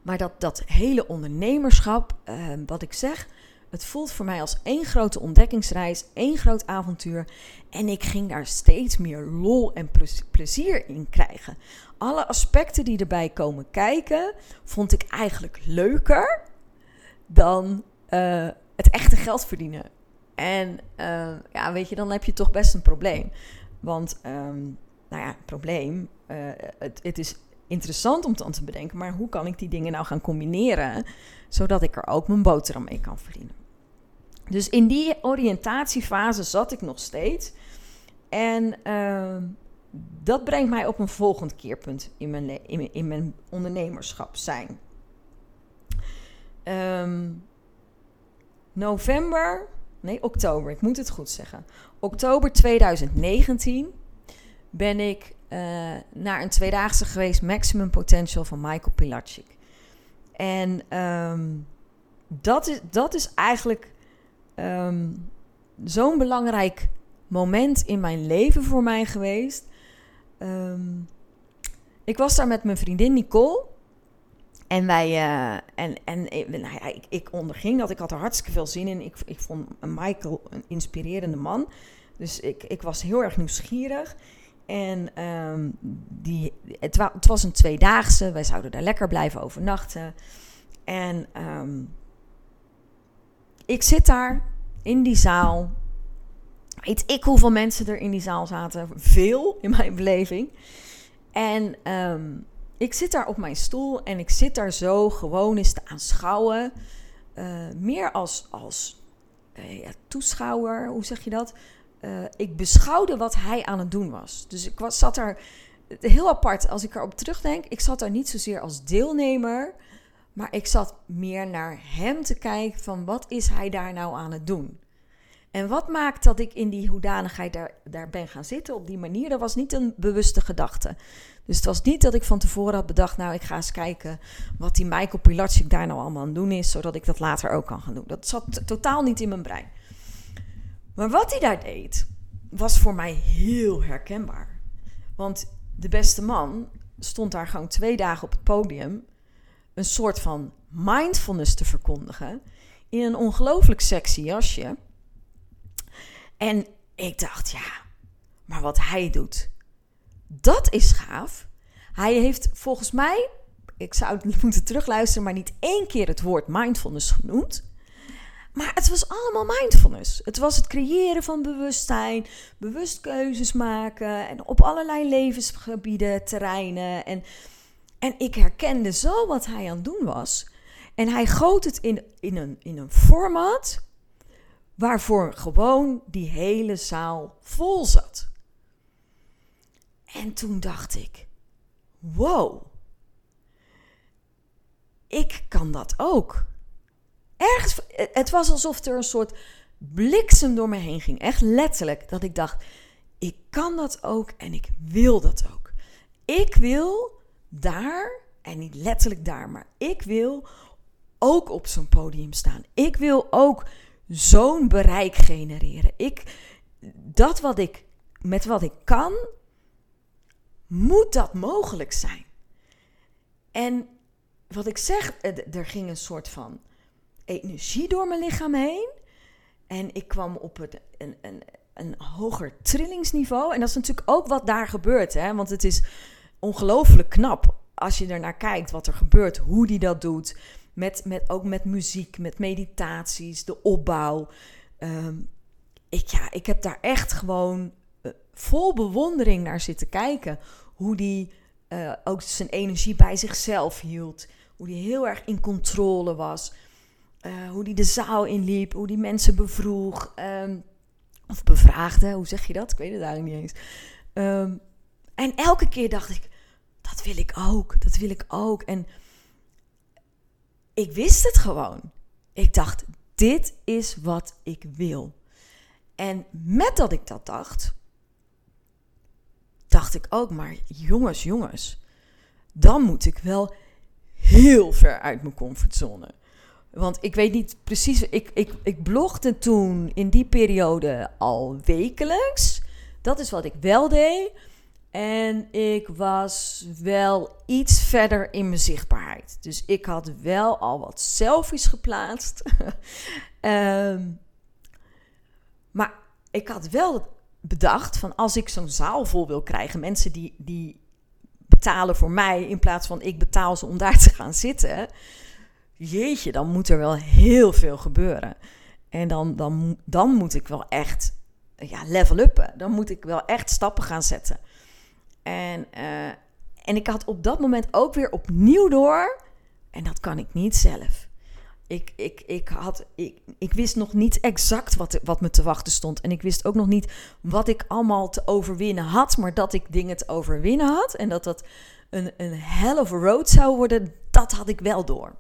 Maar dat, dat hele ondernemerschap, uh, wat ik zeg, het voelt voor mij als één grote ontdekkingsreis, één groot avontuur. En ik ging daar steeds meer lol en plezier in krijgen. Alle aspecten die erbij komen kijken, vond ik eigenlijk leuker dan uh, het echte geld verdienen. En uh, ja, weet je, dan heb je toch best een probleem. Want, um, nou ja, probleem. Uh, het, het is interessant om te, te bedenken, maar hoe kan ik die dingen nou gaan combineren, zodat ik er ook mijn boterham mee kan verdienen? Dus in die oriëntatiefase zat ik nog steeds. En uh, dat brengt mij op een volgend keerpunt in mijn, in, in mijn ondernemerschap zijn. Um, november, nee, oktober, ik moet het goed zeggen. Oktober 2019 ben ik uh, naar een tweedaagse geweest, Maximum Potential van Michael Pilacic. En um, dat, is, dat is eigenlijk um, zo'n belangrijk moment in mijn leven voor mij geweest. Um, ik was daar met mijn vriendin Nicole. En wij, uh, en, en eh, nou ja, ik, ik, onderging dat. Ik had er hartstikke veel zin in. Ik, ik vond Michael een inspirerende man. Dus ik, ik was heel erg nieuwsgierig. En um, die, het, wa het, was een tweedaagse. Wij zouden daar lekker blijven overnachten. En um, ik zit daar in die zaal. Weet ik hoeveel mensen er in die zaal zaten? Veel in mijn beleving. En um, ik zit daar op mijn stoel en ik zit daar zo gewoon eens te aanschouwen. Uh, meer als, als uh, ja, toeschouwer, hoe zeg je dat? Uh, ik beschouwde wat hij aan het doen was. Dus ik was, zat daar heel apart als ik erop terugdenk. Ik zat daar niet zozeer als deelnemer, maar ik zat meer naar hem te kijken van wat is hij daar nou aan het doen? En wat maakt dat ik in die hoedanigheid daar, daar ben gaan zitten op die manier? Dat was niet een bewuste gedachte. Dus het was niet dat ik van tevoren had bedacht, nou ik ga eens kijken wat die Michael Pilatschik daar nou allemaal aan doen is, zodat ik dat later ook kan gaan doen. Dat zat totaal niet in mijn brein. Maar wat hij daar deed, was voor mij heel herkenbaar. Want de beste man stond daar gewoon twee dagen op het podium een soort van mindfulness te verkondigen in een ongelooflijk sexy jasje. En ik dacht, ja, maar wat hij doet, dat is gaaf. Hij heeft volgens mij, ik zou het moeten terugluisteren, maar niet één keer het woord mindfulness genoemd. Maar het was allemaal mindfulness. Het was het creëren van bewustzijn, bewust keuzes maken en op allerlei levensgebieden, terreinen. En, en ik herkende zo wat hij aan het doen was. En hij goot het in, in, een, in een format waarvoor gewoon die hele zaal vol zat. En toen dacht ik: wow, ik kan dat ook. Ergens, het was alsof er een soort bliksem door me heen ging. Echt letterlijk. Dat ik dacht: ik kan dat ook en ik wil dat ook. Ik wil daar, en niet letterlijk daar, maar ik wil ook op zo'n podium staan. Ik wil ook zo'n bereik genereren. Ik, dat wat ik, met wat ik kan, moet dat mogelijk zijn. En wat ik zeg, er ging een soort van energie door mijn lichaam heen. En ik kwam op een, een, een, een hoger trillingsniveau. En dat is natuurlijk ook wat daar gebeurt. Hè? Want het is ongelooflijk knap als je er naar kijkt wat er gebeurt, hoe die dat doet. Met, met, ook met muziek, met meditaties, de opbouw. Ehm, ik, ja, ik heb daar echt gewoon uh, vol bewondering naar zitten kijken. Hoe die uh, ook zijn energie bij zichzelf hield. Hoe die heel erg in controle was. Uh, hoe die de zaal inliep. Hoe die mensen bevroeg. Um, of bevraagde, hoe zeg je dat? Ik weet het eigenlijk niet eens. Um, en elke keer dacht ik, dat wil ik ook, dat wil ik ook. En ik wist het gewoon. Ik dacht, dit is wat ik wil. En met dat ik dat dacht, dacht ik ook, maar jongens, jongens, dan moet ik wel heel ver uit mijn comfortzone. Want ik weet niet precies, ik, ik, ik blogde toen in die periode al wekelijks. Dat is wat ik wel deed. En ik was wel iets verder in mijn zichtbaarheid. Dus ik had wel al wat selfies geplaatst. [laughs] Ehm, maar ik had wel bedacht van als ik zo'n zaal vol wil krijgen, mensen die, die betalen voor mij in plaats van ik betaal ze om daar te gaan zitten. Jeetje, dan moet er wel heel veel gebeuren. En dan, dan, dan moet ik wel echt ja, level uppen. Dan moet ik wel echt stappen gaan zetten. En, uh, en ik had op dat moment ook weer opnieuw door. En dat kan ik niet zelf. Ik, ik, ik, had, ik, ik wist nog niet exact wat, wat me te wachten stond. En ik wist ook nog niet wat ik allemaal te overwinnen had. Maar dat ik dingen te overwinnen had. En dat dat een, een hell of a road zou worden. Dat had ik wel door.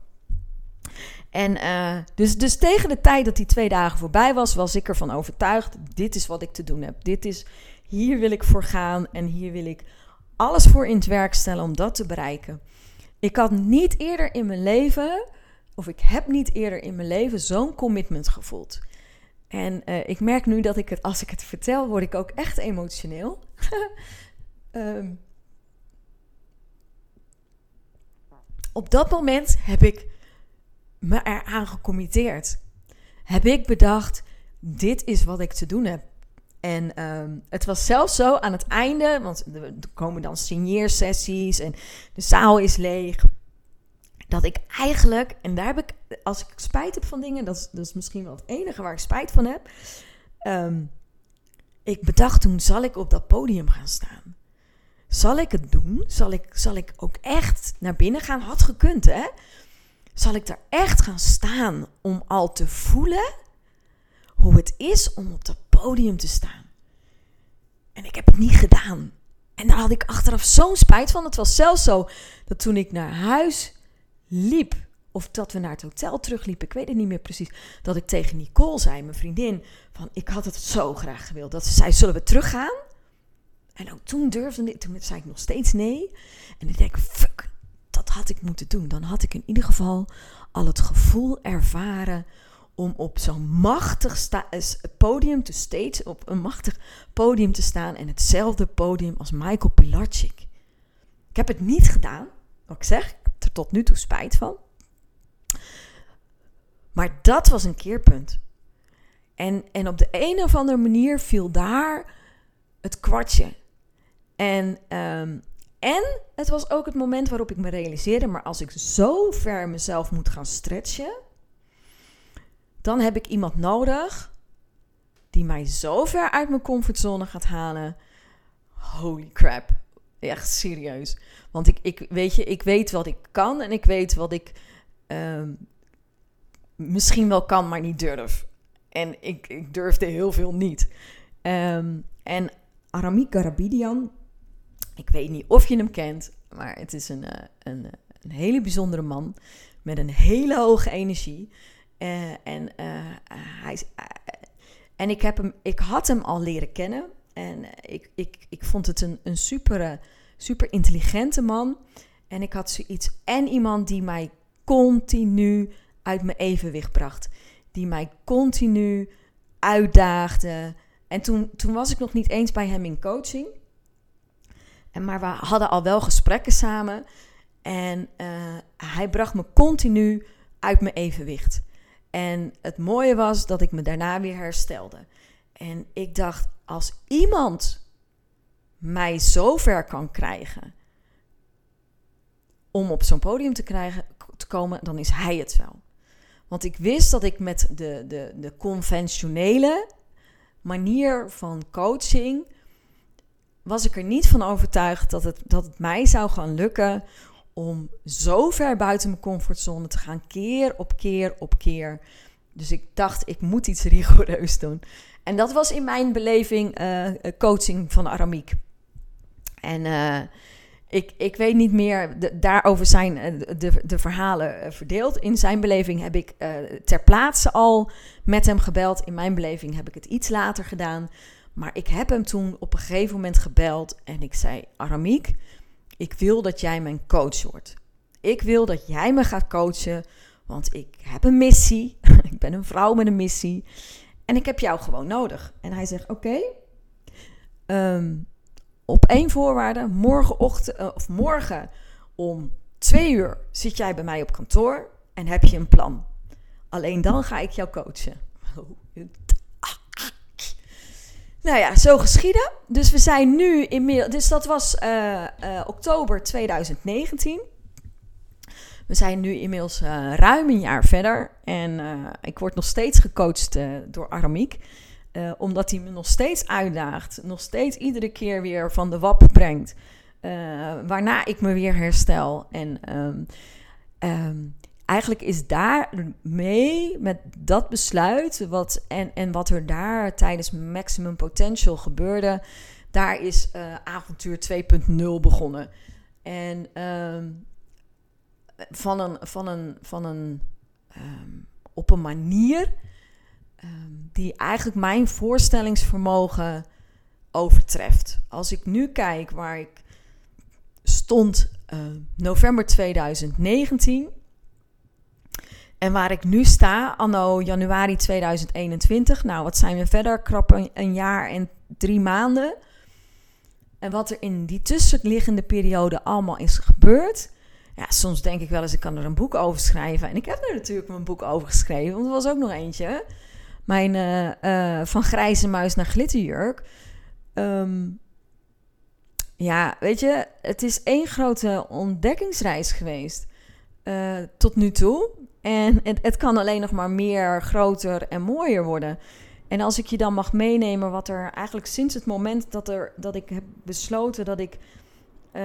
En uh, dus, dus tegen de tijd dat die twee dagen voorbij was, was ik ervan overtuigd: dit is wat ik te doen heb. Dit is, hier wil ik voor gaan en hier wil ik alles voor in het werk stellen om dat te bereiken. Ik had niet eerder in mijn leven, of ik heb niet eerder in mijn leven zo'n commitment gevoeld. En uh, ik merk nu dat ik het, als ik het vertel, word ik ook echt emotioneel. um, [laughs] op dat moment heb ik me eraan gecommitteerd. Heb ik bedacht, dit is wat ik te doen heb. En um, het was zelfs zo aan het einde, want er komen dan signeersessies en de zaal is leeg. Dat ik eigenlijk, en daar heb ik, als ik spijt heb van dingen, dat is, dat is misschien wel het enige waar ik spijt van heb. Um, ik bedacht toen, zal ik op dat podium gaan staan? Zal ik het doen? Zal ik, zal ik ook echt naar binnen gaan? Had gekund, hè? Zal ik daar echt gaan staan om al te voelen hoe het is om op dat podium te staan? En ik heb het niet gedaan. En daar had ik achteraf zo'n spijt van. Het was zelfs zo dat toen ik naar huis liep, of dat we naar het hotel terugliepen, ik weet het niet meer precies, dat ik tegen Nicole zei, mijn vriendin, van ik had het zo graag gewild. Dat ze zei, zullen we teruggaan? En ook toen durfde ik, toen zei ik nog steeds nee. En ik denk, fuck, had ik moeten doen. Dan had ik in ieder geval al het gevoel ervaren om op zo'n machtig podium te stage, op een machtig podium te staan en hetzelfde podium als Michael Pilarczyk. Ik heb het niet gedaan, wat ik zeg, ik heb er tot nu toe spijt van. Maar dat was een keerpunt. En, en op de een of andere manier viel daar het kwartje. En um, en het was ook het moment waarop ik me realiseerde, maar als ik zo ver mezelf moet gaan stretchen, dan heb ik iemand nodig die mij zo ver uit mijn comfortzone gaat halen. Holy crap. Echt serieus. Want ik, ik, weet je, ik weet wat ik kan en ik weet wat ik uh, misschien wel kan, maar niet durf. En ik, ik durfde heel veel niet. Um, en Aramik Garabidian, ik weet niet of je hem kent, maar het is een, uh, een, een hele bijzondere man met een hele hoge energie. Uh, en, hij, en ik, heb hem, ik had hem al leren kennen. En ik, ik, ik vond het een, een super, super intelligente man. En ik had zoiets. En iemand die mij continu uit mijn evenwicht bracht. Die mij continu uitdaagde. En toen, toen was ik nog niet eens bij hem in coaching. En, maar we hadden al wel gesprekken samen. En uh, hij bracht me continu uit mijn evenwicht. En het mooie was dat ik me daarna weer herstelde. En ik dacht, als iemand mij zo ver kan krijgen om op zo'n podium te, krijgen, te komen, dan is hij het wel. Want ik wist dat ik met de, de, de conventionele manier van coaching was ik er niet van overtuigd dat het, dat het mij zou gaan lukken om zo ver buiten mijn comfortzone te gaan, keer op keer op keer. Dus ik dacht, ik moet iets rigoureus doen. En dat was in mijn beleving uh, coaching van Aramiek. En uh, ik, ik weet niet meer, daarover zijn de, de verhalen verdeeld. In zijn beleving heb ik ter plaatse al met hem gebeld. In mijn beleving heb ik het iets later gedaan. Maar ik heb hem toen op een gegeven moment gebeld en ik zei: Aramiek, ik wil dat jij mijn coach wordt. Ik wil dat jij me gaat coachen, want ik heb een missie. [laughs] ik ben een vrouw met een missie. En ik heb jou gewoon nodig. En hij zegt: Oké. Um, op één voorwaarde: morgenochtend uh, of morgen om twee uur zit jij bij mij op kantoor en heb je een plan. Alleen dan ga ik jou coachen. [laughs] Nou ja, zo geschieden. Dus we zijn nu inmiddels. Dus dat was uh, uh, oktober 2019. We zijn nu inmiddels uh, ruim een jaar verder. En ik word nog steeds gecoacht door Aramiek. omdat hij me nog steeds uitdaagt. Nog steeds iedere keer weer van de wap brengt. waarna ik me weer herstel. En um, eigenlijk is daarmee, met dat besluit, wat, en, en wat er daar tijdens Maximum Potential gebeurde, daar is uh, avontuur 2.0 begonnen. En uh, van een, van een, van een um, op een manier um, die eigenlijk mijn voorstellingsvermogen overtreft. Als ik nu kijk waar ik stond uh, november 2019 en waar ik nu sta, anno januari 2021. Nou, wat zijn we verder? Krap een, jaar en drie maanden. En wat er in die tussenliggende periode allemaal is gebeurd. Ja, soms denk ik wel eens, ik kan er een boek over schrijven. En ik heb er natuurlijk een boek over geschreven, want er was ook nog eentje. Mijn uh, uh, Van Grijze Muis naar Glitterjurk. Um, ja, weet je, het is één grote ontdekkingsreis geweest. Uh, tot nu toe. En het, het, kan alleen nog maar meer, groter en mooier worden. En als ik je dan mag meenemen wat er eigenlijk sinds het moment dat, er, dat ik heb besloten dat ik uh,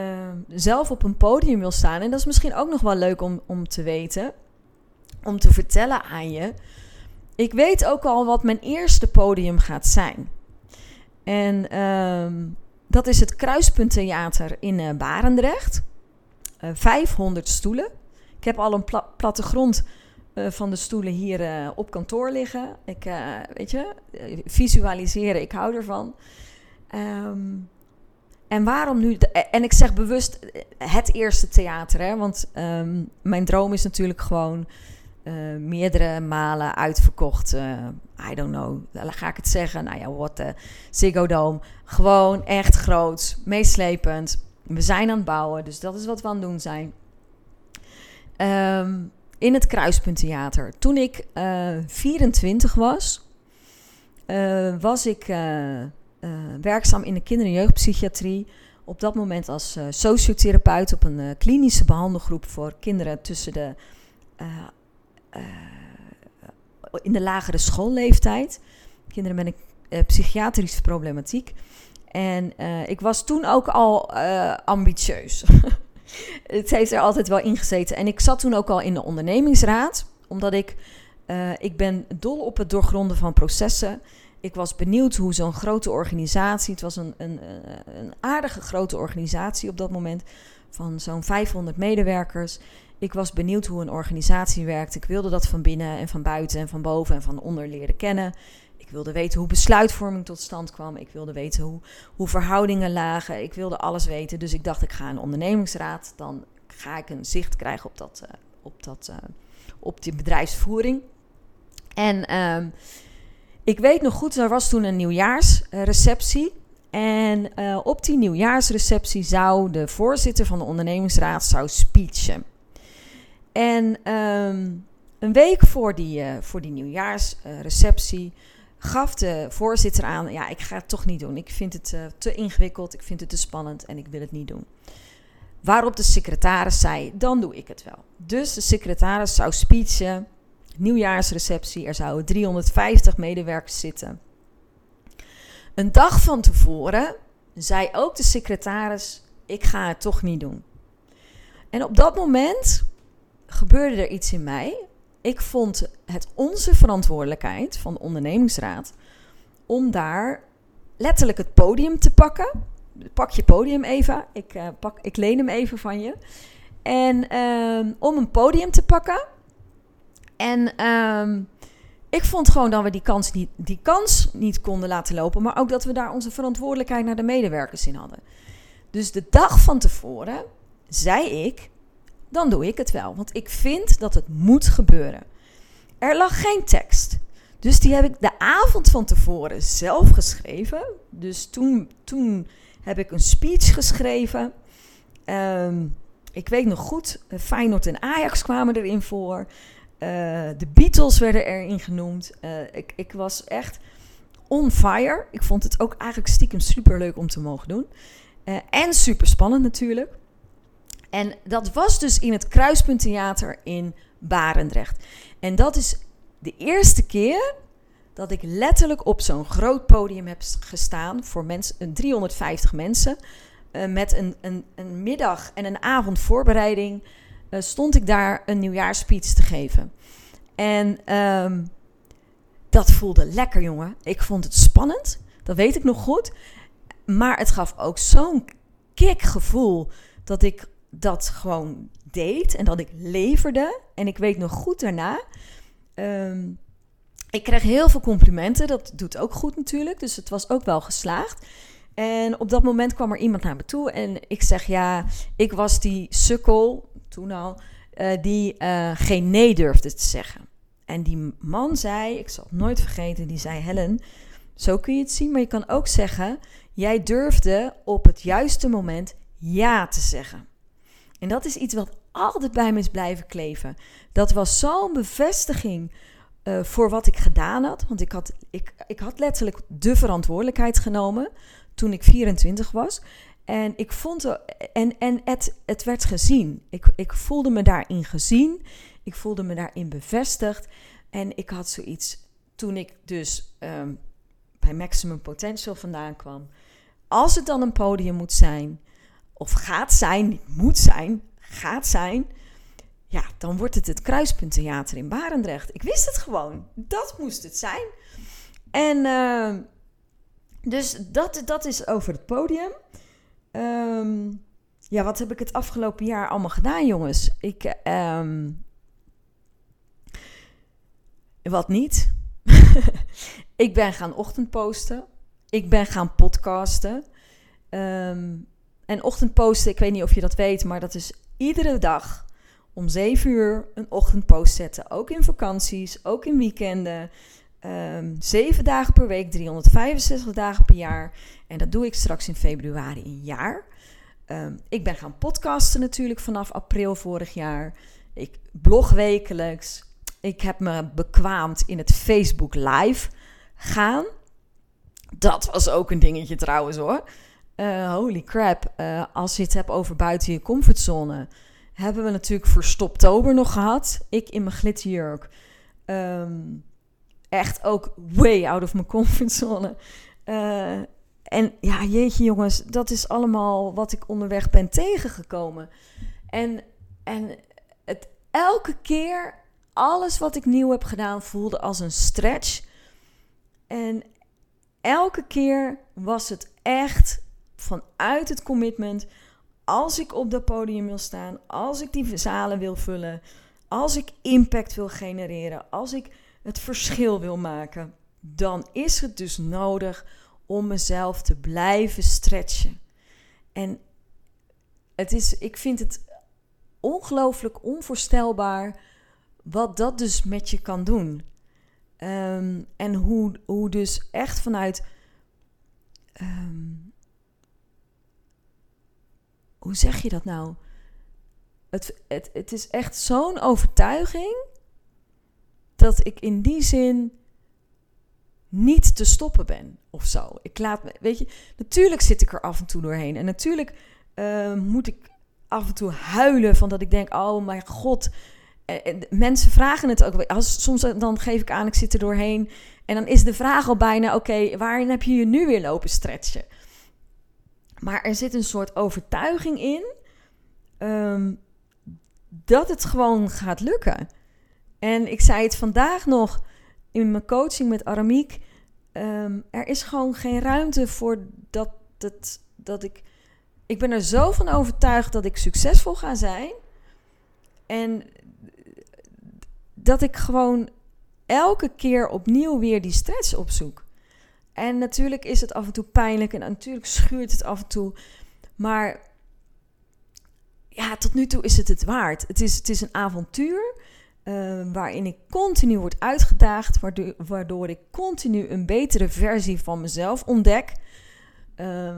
zelf op een podium wil staan. En dat is misschien ook nog wel leuk om, om te weten, om te vertellen aan je. Ik weet ook al wat mijn eerste podium gaat zijn. En uh, dat is het Kruispunt Theater in uh, Barendrecht. 500 stoelen. Ik heb al een pla plattegrond uh, van de stoelen hier uh, op kantoor liggen. Ik, uh, weet je, visualiseren, ik hou ervan. Um, en waarom nu? En ik zeg bewust het eerste theater, hè? want um, mijn droom is natuurlijk gewoon meerdere malen uitverkocht. I don't know, ga ik het zeggen? Nou ja, wat de Ziggo Dome. Gewoon echt groot, meeslepend. We zijn aan het bouwen, dus dat is wat we aan het doen zijn. Um, in het Kruispunttheater. Toen ik uh, eh, 24 was, uh, was ik uh, werkzaam in de kinder- en jeugdpsychiatrie. Op dat moment als sociotherapeut op een klinische behandelgroep voor kinderen tussen de, in de lagere schoolleeftijd. Kinderen met een psychiatrische problematiek. En ik was toen ook al ambitieus. [laughs] het heeft er altijd wel in gezeten. En ik zat toen ook al in de ondernemingsraad, omdat ik Eh, ik ben dol op het doorgronden van processen. Ik was benieuwd hoe zo'n grote organisatie, het was een, een, een aardige grote organisatie op dat moment, van zo'n 500 medewerkers. Ik was benieuwd hoe een organisatie werkt. Ik wilde dat van binnen en van buiten en van boven en van onder leren kennen. Ik wilde weten hoe besluitvorming tot stand kwam. Ik wilde weten hoe, hoe verhoudingen lagen. Ik wilde alles weten. Dus ik dacht, ik ga een ondernemingsraad. Dan ga ik een zicht krijgen op, dat, uh, op, dat, uh, op die bedrijfsvoering. En um, ik weet nog goed, er was toen een nieuwjaarsreceptie. En uh, op die nieuwjaarsreceptie zou de voorzitter van de ondernemingsraad zou speechen. En um, een week voor die, uh, voor die nieuwjaarsreceptie gaf de voorzitter aan: Ja, ik ga het toch niet doen. Ik vind het uh, te ingewikkeld, ik vind het te spannend en ik wil het niet doen. Waarop de secretaris zei: Dan doe ik het wel. Dus de secretaris zou speechen, nieuwjaarsreceptie, er zouden 350 medewerkers zitten. Een dag van tevoren zei ook de secretaris: Ik ga het toch niet doen. En op dat moment gebeurde er iets in mij. Ik vond het onze verantwoordelijkheid van de ondernemingsraad om daar letterlijk het podium te pakken. Pak je podium even. Ik, uh, pak, ik leen hem even van je. En uh, om een podium te pakken. En uh, ik vond gewoon dat we die kans, die kans niet konden laten lopen. Maar ook dat we daar onze verantwoordelijkheid naar de medewerkers in hadden. Dus de dag van tevoren zei ik: dan doe ik het wel. Want ik vind dat het moet gebeuren. Er lag geen tekst. Dus die heb ik de avond van tevoren zelf geschreven. Dus toen, toen heb ik een speech geschreven. Um, ik weet nog goed, Feyenoord en Ajax kwamen erin voor. Uh, de Beatles werden erin genoemd. Uh, ik, ik was echt on fire. Ik vond het ook eigenlijk stiekem super leuk om te mogen doen. En super spannend natuurlijk. En dat was dus in het Kruispunt Theater in Barendrecht. En dat is de eerste keer dat ik letterlijk op zo'n groot podium heb gestaan voor mensen, 350 mensen. Uh, met een, een, een, middag en een avond voorbereiding uh, stond ik daar een nieuwjaarspeech te geven. En um, dat voelde lekker, jongen. Ik vond het spannend, dat weet ik nog goed. Maar het gaf ook zo'n kick gevoel dat ik dat gewoon deed en dat ik leverde. En ik weet nog goed daarna. Um, ik kreeg heel veel complimenten. Dat doet ook goed natuurlijk. Dus het was ook wel geslaagd. En op dat moment kwam er iemand naar me toe. En ik zeg ja, ik was die sukkel, toen al, uh, die uh, geen nee durfde te zeggen. En die man zei, ik zal het nooit vergeten, die zei: Helen, zo kun je het zien. Maar je kan ook zeggen: jij durfde op het juiste moment ja te zeggen. En dat is iets wat altijd bij me is blijven kleven. Dat was zo'n bevestiging uh, voor wat ik gedaan had. Want ik had, ik, ik had letterlijk de verantwoordelijkheid genomen toen ik 24 was. En ik vond en, en het, het werd gezien. Ik, ik voelde me daarin gezien. Ik voelde me daarin bevestigd. En ik had zoiets toen ik dus um, bij Maximum Potential vandaan kwam. Als het dan een podium moet zijn, of gaat zijn, moet zijn, gaat zijn, ja, dan wordt het het Kruispunttheater in Barendrecht. Ik wist het gewoon. Dat moest het zijn. En uh, dus dat, dat is over het podium. Um, ja, wat heb ik het afgelopen jaar allemaal gedaan, jongens? Ik, um, wat niet? [laughs] ik ben gaan ochtendposten. Ik ben gaan podcasten. Um, en ochtendposten, ik weet niet of je dat weet, maar dat is iedere dag om 7 uur een ochtendpost zetten. Ook in vakanties, ook in weekenden. Um, 7 dagen per week, 365 dagen per jaar. En dat doe ik straks in februari een jaar. Um, ik ben gaan podcasten natuurlijk vanaf april vorig jaar. Ik blog wekelijks. Ik heb me bekwaamd in het Facebook Live gaan. Dat was ook een dingetje trouwens hoor. Uh, holy crap, uh, als je het hebt over buiten je comfortzone, hebben we natuurlijk voor Stoptober nog gehad. Ik in mijn glitterjurk. Um, echt ook way out of mijn comfortzone. Uh, en ja, jeetje jongens, dat is allemaal wat ik onderweg ben tegengekomen. En, en het, elke keer alles wat ik nieuw heb gedaan voelde als een stretch. En elke keer was het echt vanuit het commitment. Als ik op dat podium wil staan, als ik die zalen wil vullen, als ik impact wil genereren, als ik het verschil wil maken, dan is het dus nodig om mezelf te blijven stretchen. En het is, ik vind het ongelooflijk onvoorstelbaar wat dat dus met je kan doen. Ehm, en hoe, hoe dus echt vanuit. Ehm, hoe zeg je dat nou? Het, het, het is echt zo'n overtuiging dat ik in die zin niet te stoppen ben of zo. Ik laat me, weet je, natuurlijk zit ik er af en toe doorheen. En natuurlijk uh, moet ik af en toe huilen van dat ik denk, oh mijn god. En mensen vragen het ook. Als, soms dan geef ik aan, ik zit er doorheen. En dan is de vraag al bijna, oké, waarin heb je je nu weer lopen stretchen? Maar er zit een soort overtuiging in um, dat het gewoon gaat lukken. En ik zei het vandaag nog in mijn coaching met Aramiek. Um, er is gewoon geen ruimte voor dat, dat, dat ik. Ik ben er zo van overtuigd dat ik succesvol ga zijn. En dat ik gewoon elke keer opnieuw weer die stress opzoek. En natuurlijk is het af en toe pijnlijk en natuurlijk schuurt het af en toe. Maar ja, tot nu toe is het het waard. Het is, het is een avontuur. Uh, waarin ik continu word uitgedaagd, waardoor, waardoor ik continu een betere versie van mezelf ontdek. Uh,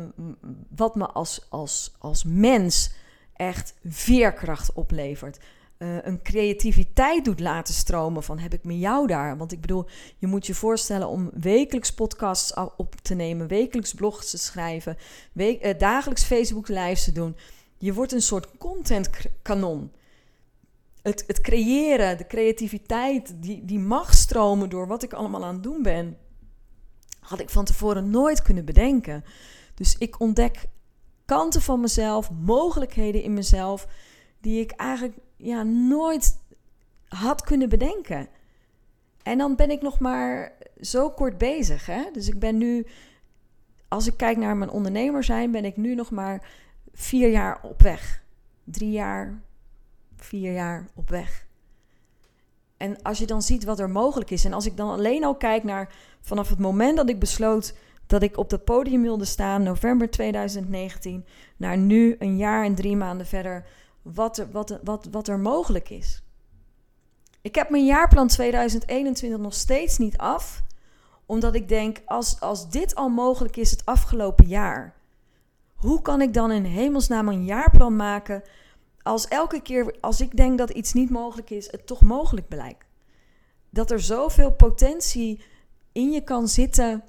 wat me als, als, als mens echt veerkracht oplevert. Uh, een creativiteit doet laten stromen van heb ik me jou daar? Want ik bedoel, je moet je voorstellen om wekelijks podcasts op te nemen, wekelijks blogs te schrijven, week, dagelijks Facebook lives te doen. Je wordt een soort content kanon het, het creëren, de creativiteit, die, die mag stromen door wat ik allemaal aan het doen ben, had ik van tevoren nooit kunnen bedenken. Dus ik ontdek kanten van mezelf, mogelijkheden in mezelf, die ik eigenlijk ja, nooit had kunnen bedenken. En dan ben ik nog maar zo kort bezig. Hè? Dus ik ben nu, als ik kijk naar mijn ondernemer zijn, ben ik nu nog maar vier jaar op weg. Drie jaar, vier jaar op weg. En als je dan ziet wat er mogelijk is, en als ik dan alleen al kijk naar vanaf het moment dat ik besloot dat ik op dat podium wilde staan, november 2019, naar nu een jaar en drie maanden verder, wat er, wat, wat, wat er mogelijk is. Ik heb mijn jaarplan 2021 nog steeds niet af, omdat ik denk, als, als dit al mogelijk is het afgelopen jaar, hoe kan ik dan in hemelsnaam een jaarplan maken als elke keer als ik denk dat iets niet mogelijk is, het toch mogelijk blijkt. Dat er zoveel potentie in je kan zitten.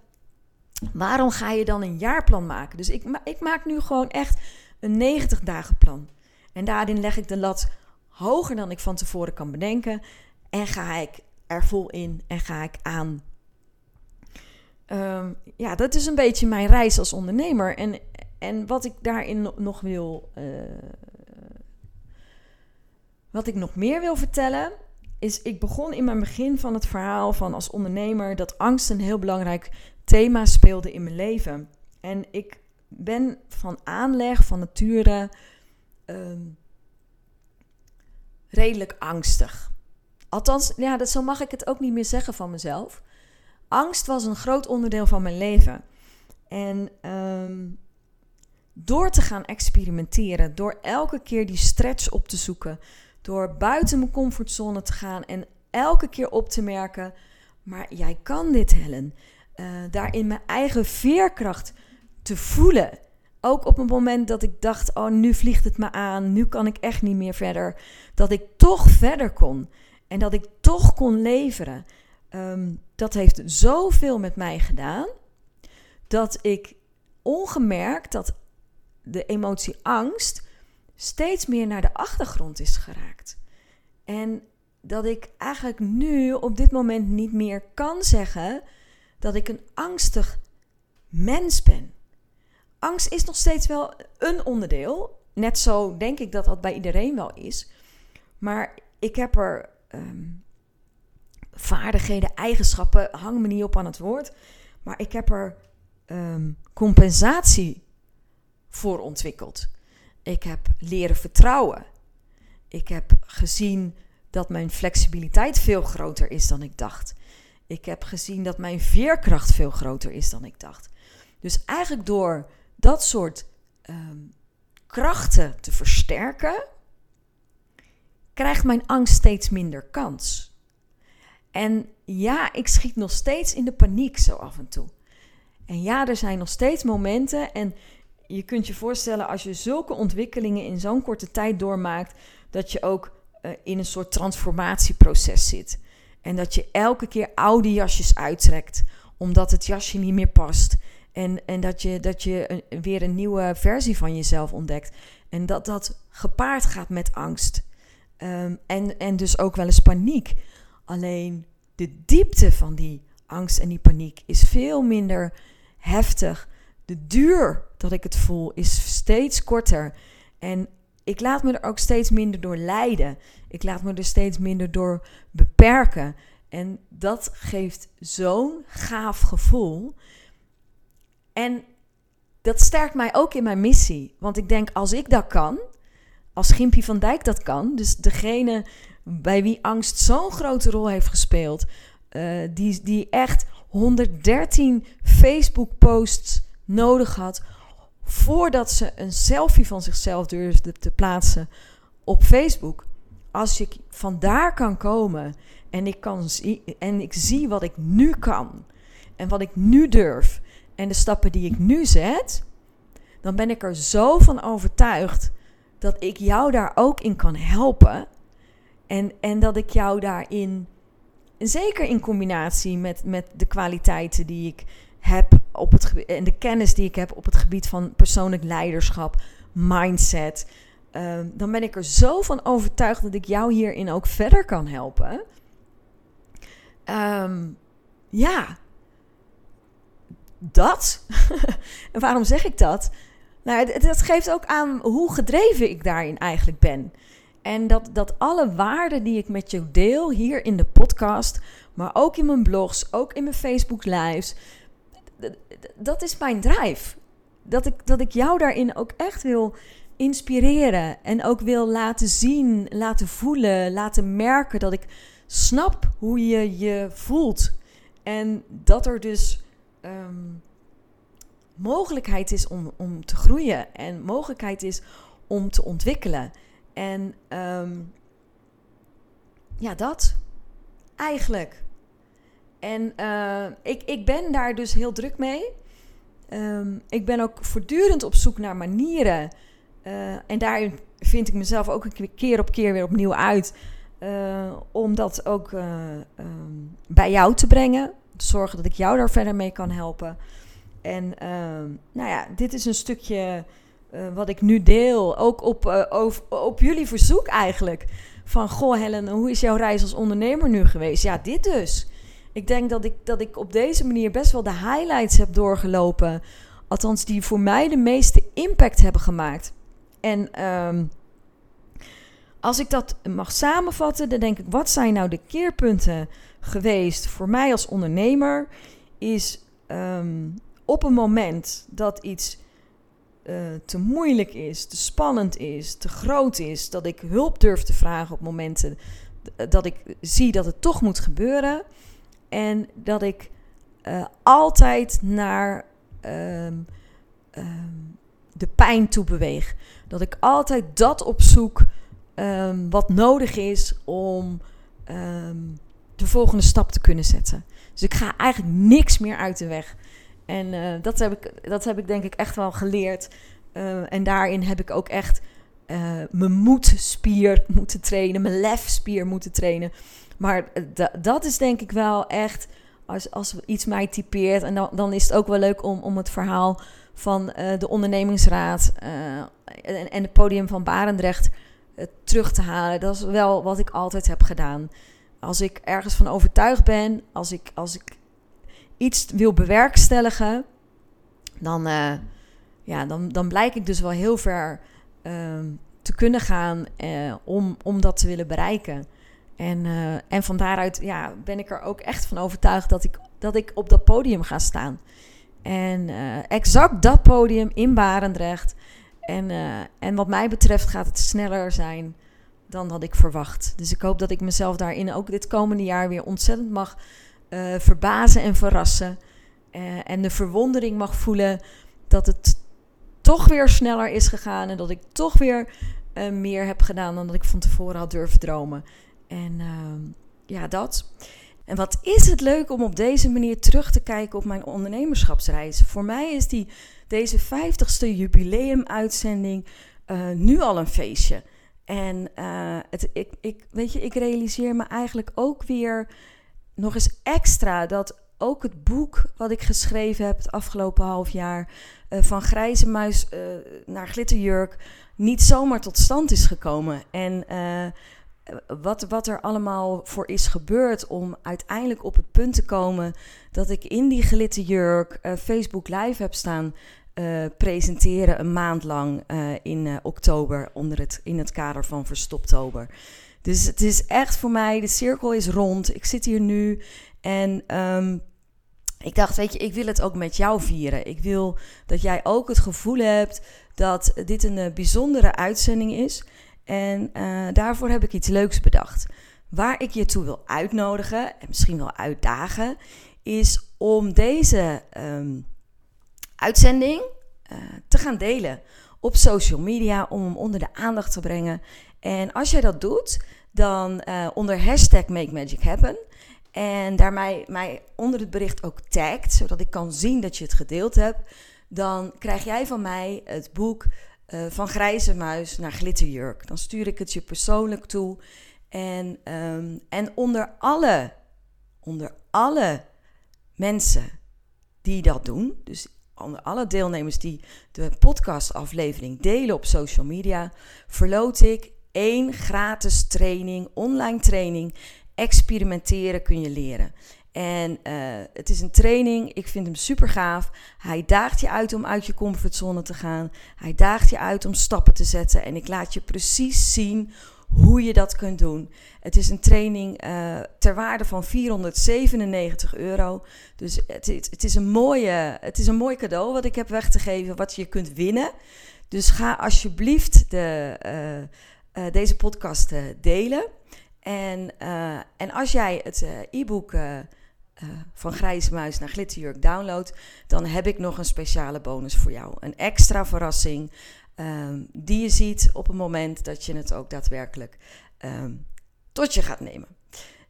Waarom ga je dan een jaarplan maken? Dus ik, ik maak nu gewoon echt een 90 dagen plan. En daarin leg ik de lat hoger dan ik van tevoren kan bedenken. En ga ik er vol in en ga ik aan. Um, ja, dat is een beetje mijn reis als ondernemer. En, en wat ik daarin nog wil uh, wat ik nog meer wil vertellen is, ik begon in mijn begin van het verhaal van als ondernemer dat angst een heel belangrijk thema speelde in mijn leven. En ik ben van aanleg, van nature, ehm, redelijk angstig. Althans, ja, dat, zo mag ik het ook niet meer zeggen van mezelf. Angst was een groot onderdeel van mijn leven. En ehm, door te gaan experimenteren, door elke keer die stretch op te zoeken, door buiten mijn comfortzone te gaan en elke keer op te merken: maar jij kan dit, Helen. Uh, daarin mijn eigen veerkracht te voelen. Ook op een moment dat ik dacht: oh, nu vliegt het me aan, nu kan ik echt niet meer verder. Dat ik toch verder kon en dat ik toch kon leveren. Um, dat heeft zoveel met mij gedaan dat ik ongemerkt dat de emotie angst steeds meer naar de achtergrond is geraakt. En dat ik eigenlijk nu op dit moment niet meer kan zeggen dat ik een angstig mens ben. Angst is nog steeds wel een onderdeel. Net zo denk ik dat dat bij iedereen wel is. Maar ik heb er. Um, vaardigheden, eigenschappen, hang me niet op aan het woord. Maar ik heb er ehm, compensatie voor ontwikkeld. Ik heb leren vertrouwen. Ik heb gezien dat mijn flexibiliteit veel groter is dan ik dacht. Ik heb gezien dat mijn veerkracht veel groter is dan ik dacht. Dus eigenlijk door dat soort ehm, krachten te versterken, krijgt mijn angst steeds minder kans. En ja, ik schiet nog steeds in de paniek zo af en toe. En ja, er zijn nog steeds momenten. En je kunt je voorstellen, als je zulke ontwikkelingen in zo'n korte tijd doormaakt, dat je ook uh, in een soort transformatieproces zit. En dat je elke keer oude jasjes uittrekt, omdat het jasje niet meer past. En, en dat je, dat je weer een nieuwe versie van jezelf ontdekt. En dat dat gepaard gaat met angst. Um, en, en dus ook wel eens paniek. Alleen de diepte van die angst en die paniek is veel minder heftig. De duur dat ik het voel is steeds korter. En ik laat me er ook steeds minder door leiden. Ik laat me er steeds minder door beperken. En dat geeft zo'n gaaf gevoel. En dat sterkt mij ook in mijn missie. Want ik denk, als ik dat kan, als Gimpie van Dijk dat kan, dus degene bij wie angst zo'n grote rol heeft gespeeld, uh, die, die echt 113 Facebook-posts nodig had voordat ze een selfie van zichzelf durfde te plaatsen op Facebook. Als ik vandaar kan komen en ik, kan zie, en ik zie wat ik nu kan en wat ik nu durf en de stappen die ik nu zet, dan ben ik er zo van overtuigd dat ik jou daar ook in kan helpen. En, en dat ik jou daarin, zeker in combinatie met, met de kwaliteiten die ik heb op het en de kennis die ik heb op het gebied van persoonlijk leiderschap, mindset. Ehm, dan ben ik er zo van overtuigd dat ik jou hierin ook verder kan helpen. Ehm, ja, dat. [laughs] en waarom zeg ik dat? Nou, dat geeft ook aan hoe gedreven ik daarin eigenlijk ben. En dat, dat alle waarden die ik met je deel hier in de podcast, maar ook in mijn blogs, ook in mijn Facebook lives, dat is mijn drive. Dat ik, dat ik jou daarin ook echt wil inspireren en ook wil laten zien, laten voelen, laten merken dat ik snap hoe je je voelt. En dat er dus ehm, mogelijkheid is om, om te groeien en mogelijkheid is om te ontwikkelen. En um, ja, dat eigenlijk. En uh, ik, ik ben daar dus heel druk mee. Um, ik ben ook voortdurend op zoek naar manieren. Uh, en daarin vind ik mezelf ook een keer op keer weer opnieuw uit. Uh, om dat ook bij jou te brengen. Zorgen dat ik jou daar verder mee kan helpen. En uh, nou ja, dit is een stukje uh, wat ik nu deel. Ook op, uh, op, jullie verzoek eigenlijk. Van, goh Helen, hoe is jouw reis als ondernemer nu geweest? Ja, dit dus. Ik denk dat ik, dat ik op deze manier best wel de highlights heb doorgelopen. Althans, die voor mij de meeste impact hebben gemaakt. En um, als ik dat mag samenvatten, dan denk ik, wat zijn nou de keerpunten geweest voor mij als ondernemer? Is um, op een moment dat iets uh, te moeilijk is, te spannend is, te groot is, dat ik hulp durf te vragen op momenten dat ik zie dat het toch moet gebeuren. En dat ik uh, altijd naar um, um, de pijn toe beweeg. Dat ik altijd dat opzoek um, wat nodig is om de volgende stap te kunnen zetten. Dus ik ga eigenlijk niks meer uit de weg. En uh, dat, heb ik, dat heb ik denk ik echt wel geleerd. Uh, en daarin heb ik ook echt uh, mijn moedspier moeten trainen, mijn lefspier moeten trainen. Maar dat is denk ik wel echt, als, als iets mij typeert. En dan, dan is het ook wel leuk om, om het verhaal van de ondernemingsraad en, en het podium van Barendrecht terug te halen. Dat is wel wat ik altijd heb gedaan. Als ik ergens van overtuigd ben, als ik, als ik iets wil bewerkstelligen, dan, uh, ja, dan, dan blijk ik dus wel heel ver uh, te kunnen gaan uh, om, om dat te willen bereiken. En, uh, en van daaruit ja, ben ik er ook echt van overtuigd dat ik, dat ik op dat podium ga staan. En exact dat podium in Barendrecht. En, en wat mij betreft gaat het sneller zijn dan dat ik verwacht. Dus ik hoop dat ik mezelf daarin ook dit komende jaar weer ontzettend mag verbazen en verrassen. en de verwondering mag voelen dat het toch weer sneller is gegaan. En dat ik toch weer meer heb gedaan dan dat ik van tevoren had durven dromen. En ehm, ja, dat. En wat is het leuk om op deze manier terug te kijken op mijn ondernemerschapsreis. Voor mij is die, deze 50ste jubileumuitzending nu al een feestje. En uh, het, ik, ik, weet je, ik realiseer me eigenlijk ook weer nog eens extra dat ook het boek wat ik geschreven heb het afgelopen half jaar, uh, van grijze muis naar glitterjurk, niet zomaar tot stand is gekomen. En wat, wat er allemaal voor is gebeurd om uiteindelijk op het punt te komen dat ik in die glitterjurk Facebook Live heb staan uh, presenteren een maand lang uh, in oktober onder het, in het kader van Verstoptober. Dus het is echt voor mij, de cirkel is rond. Ik zit hier nu en um, ik dacht, weet je, ik wil het ook met jou vieren. Ik wil dat jij ook het gevoel hebt dat dit een bijzondere uitzending is. En daarvoor heb ik iets leuks bedacht. Waar ik je toe wil uitnodigen en misschien wel uitdagen, is om deze um, uitzending uh, te gaan delen op social media, om hem onder de aandacht te brengen. En als jij dat doet, dan uh, onder hashtag Make Magic Happen. En daarmee mij onder het bericht ook tagt, zodat ik kan zien dat je het gedeeld hebt. Dan krijg jij van mij het boek uh, van grijze muis naar glitterjurk. Dan stuur ik het je persoonlijk toe. En, um, en onder alle, onder alle mensen die dat doen, dus alle deelnemers die de podcastaflevering delen op social media, verloot ik één gratis training, online training. Experimenteren kun je leren. En uh, het is een training. Ik vind hem super gaaf. Hij daagt je uit om uit je comfortzone te gaan. Hij daagt je uit om stappen te zetten. En ik laat je precies zien hoe je dat kunt doen. Het is een training uh, ter waarde van 497 euro. Dus het, het, is een mooie, het is een mooi cadeau wat ik heb weg te geven, wat je kunt winnen. Dus ga alsjeblieft de, uh, deze podcast delen. En, en als jij het e-book van grijze muis naar glitterjurk download, dan heb ik nog een speciale bonus voor jou. Een extra verrassing um, die je ziet op het moment dat je het ook daadwerkelijk um, tot je gaat nemen.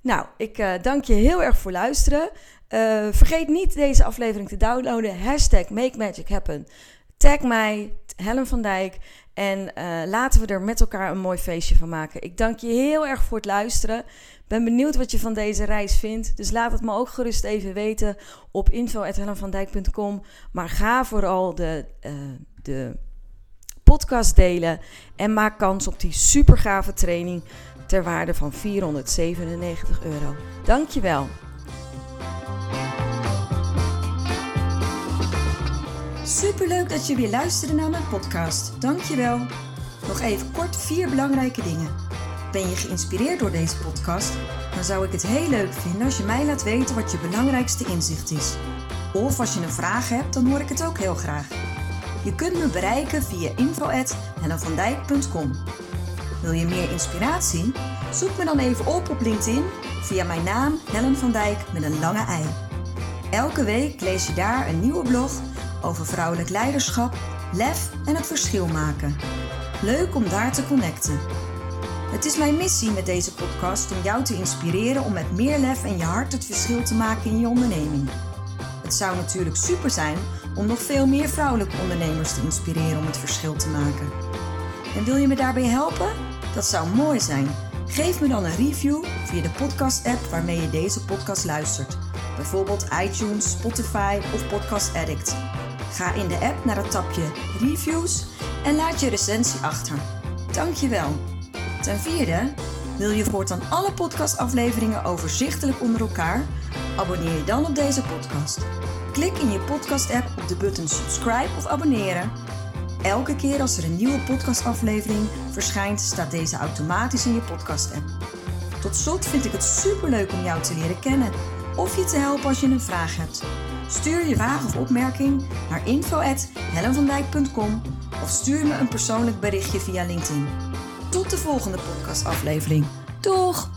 Nou, ik uh, dank je heel erg voor luisteren. Uh, vergeet niet deze aflevering te downloaden. Hashtag Make Magic Happen. Tag mij, Helen van Dijk. En uh, laten we er met elkaar een mooi feestje van maken. Ik dank je heel erg voor het luisteren. Ben benieuwd wat je van deze reis vindt. Dus laat het me ook gerust even weten op info.helenvandijk.com. Maar ga vooral de, de podcast delen. En maak kans op die super gave training ter waarde van 497 euro. Dankjewel. Superleuk dat je weer luisterde naar mijn podcast. Dankjewel. Nog even kort vier belangrijke dingen. Ben je geïnspireerd door deze podcast? Dan zou ik het heel leuk vinden als je mij laat weten wat je belangrijkste inzicht is. Of als je een vraag hebt, dan hoor ik het ook heel graag. Je kunt me bereiken via info.hellenvandijk.com Wil je meer inspiratie? Zoek me dan even op op LinkedIn via mijn naam Helen van Dijk met een lange ei. Elke week lees je daar een nieuwe blog over vrouwelijk leiderschap, lef en het verschil maken. Leuk om daar te connecten. Het is mijn missie met deze podcast om jou te inspireren om met meer lef en je hart het verschil te maken in je onderneming. Het zou natuurlijk super zijn om nog veel meer vrouwelijke ondernemers te inspireren om het verschil te maken. En wil je me daarbij helpen? Dat zou mooi zijn. Geef me dan een review via de podcast-app waarmee je deze podcast luistert. Bijvoorbeeld iTunes, Spotify of Podcast Addict. Ga in de app naar het tapje Reviews en laat je recensie achter. Dankjewel. Ten vierde, wil je voortaan alle podcastafleveringen overzichtelijk onder elkaar? Abonneer je dan op deze podcast. Klik in je podcast-app op de button subscribe of abonneren. Elke keer als er een nieuwe podcastaflevering verschijnt, staat deze automatisch in je podcast-app. Tot slot vind ik het superleuk om jou te leren kennen of je te helpen als je een vraag hebt. Stuur je vraag of opmerking naar info@hellenvandijk.com of stuur me een persoonlijk berichtje via LinkedIn. Tot de volgende podcastaflevering. Doeg!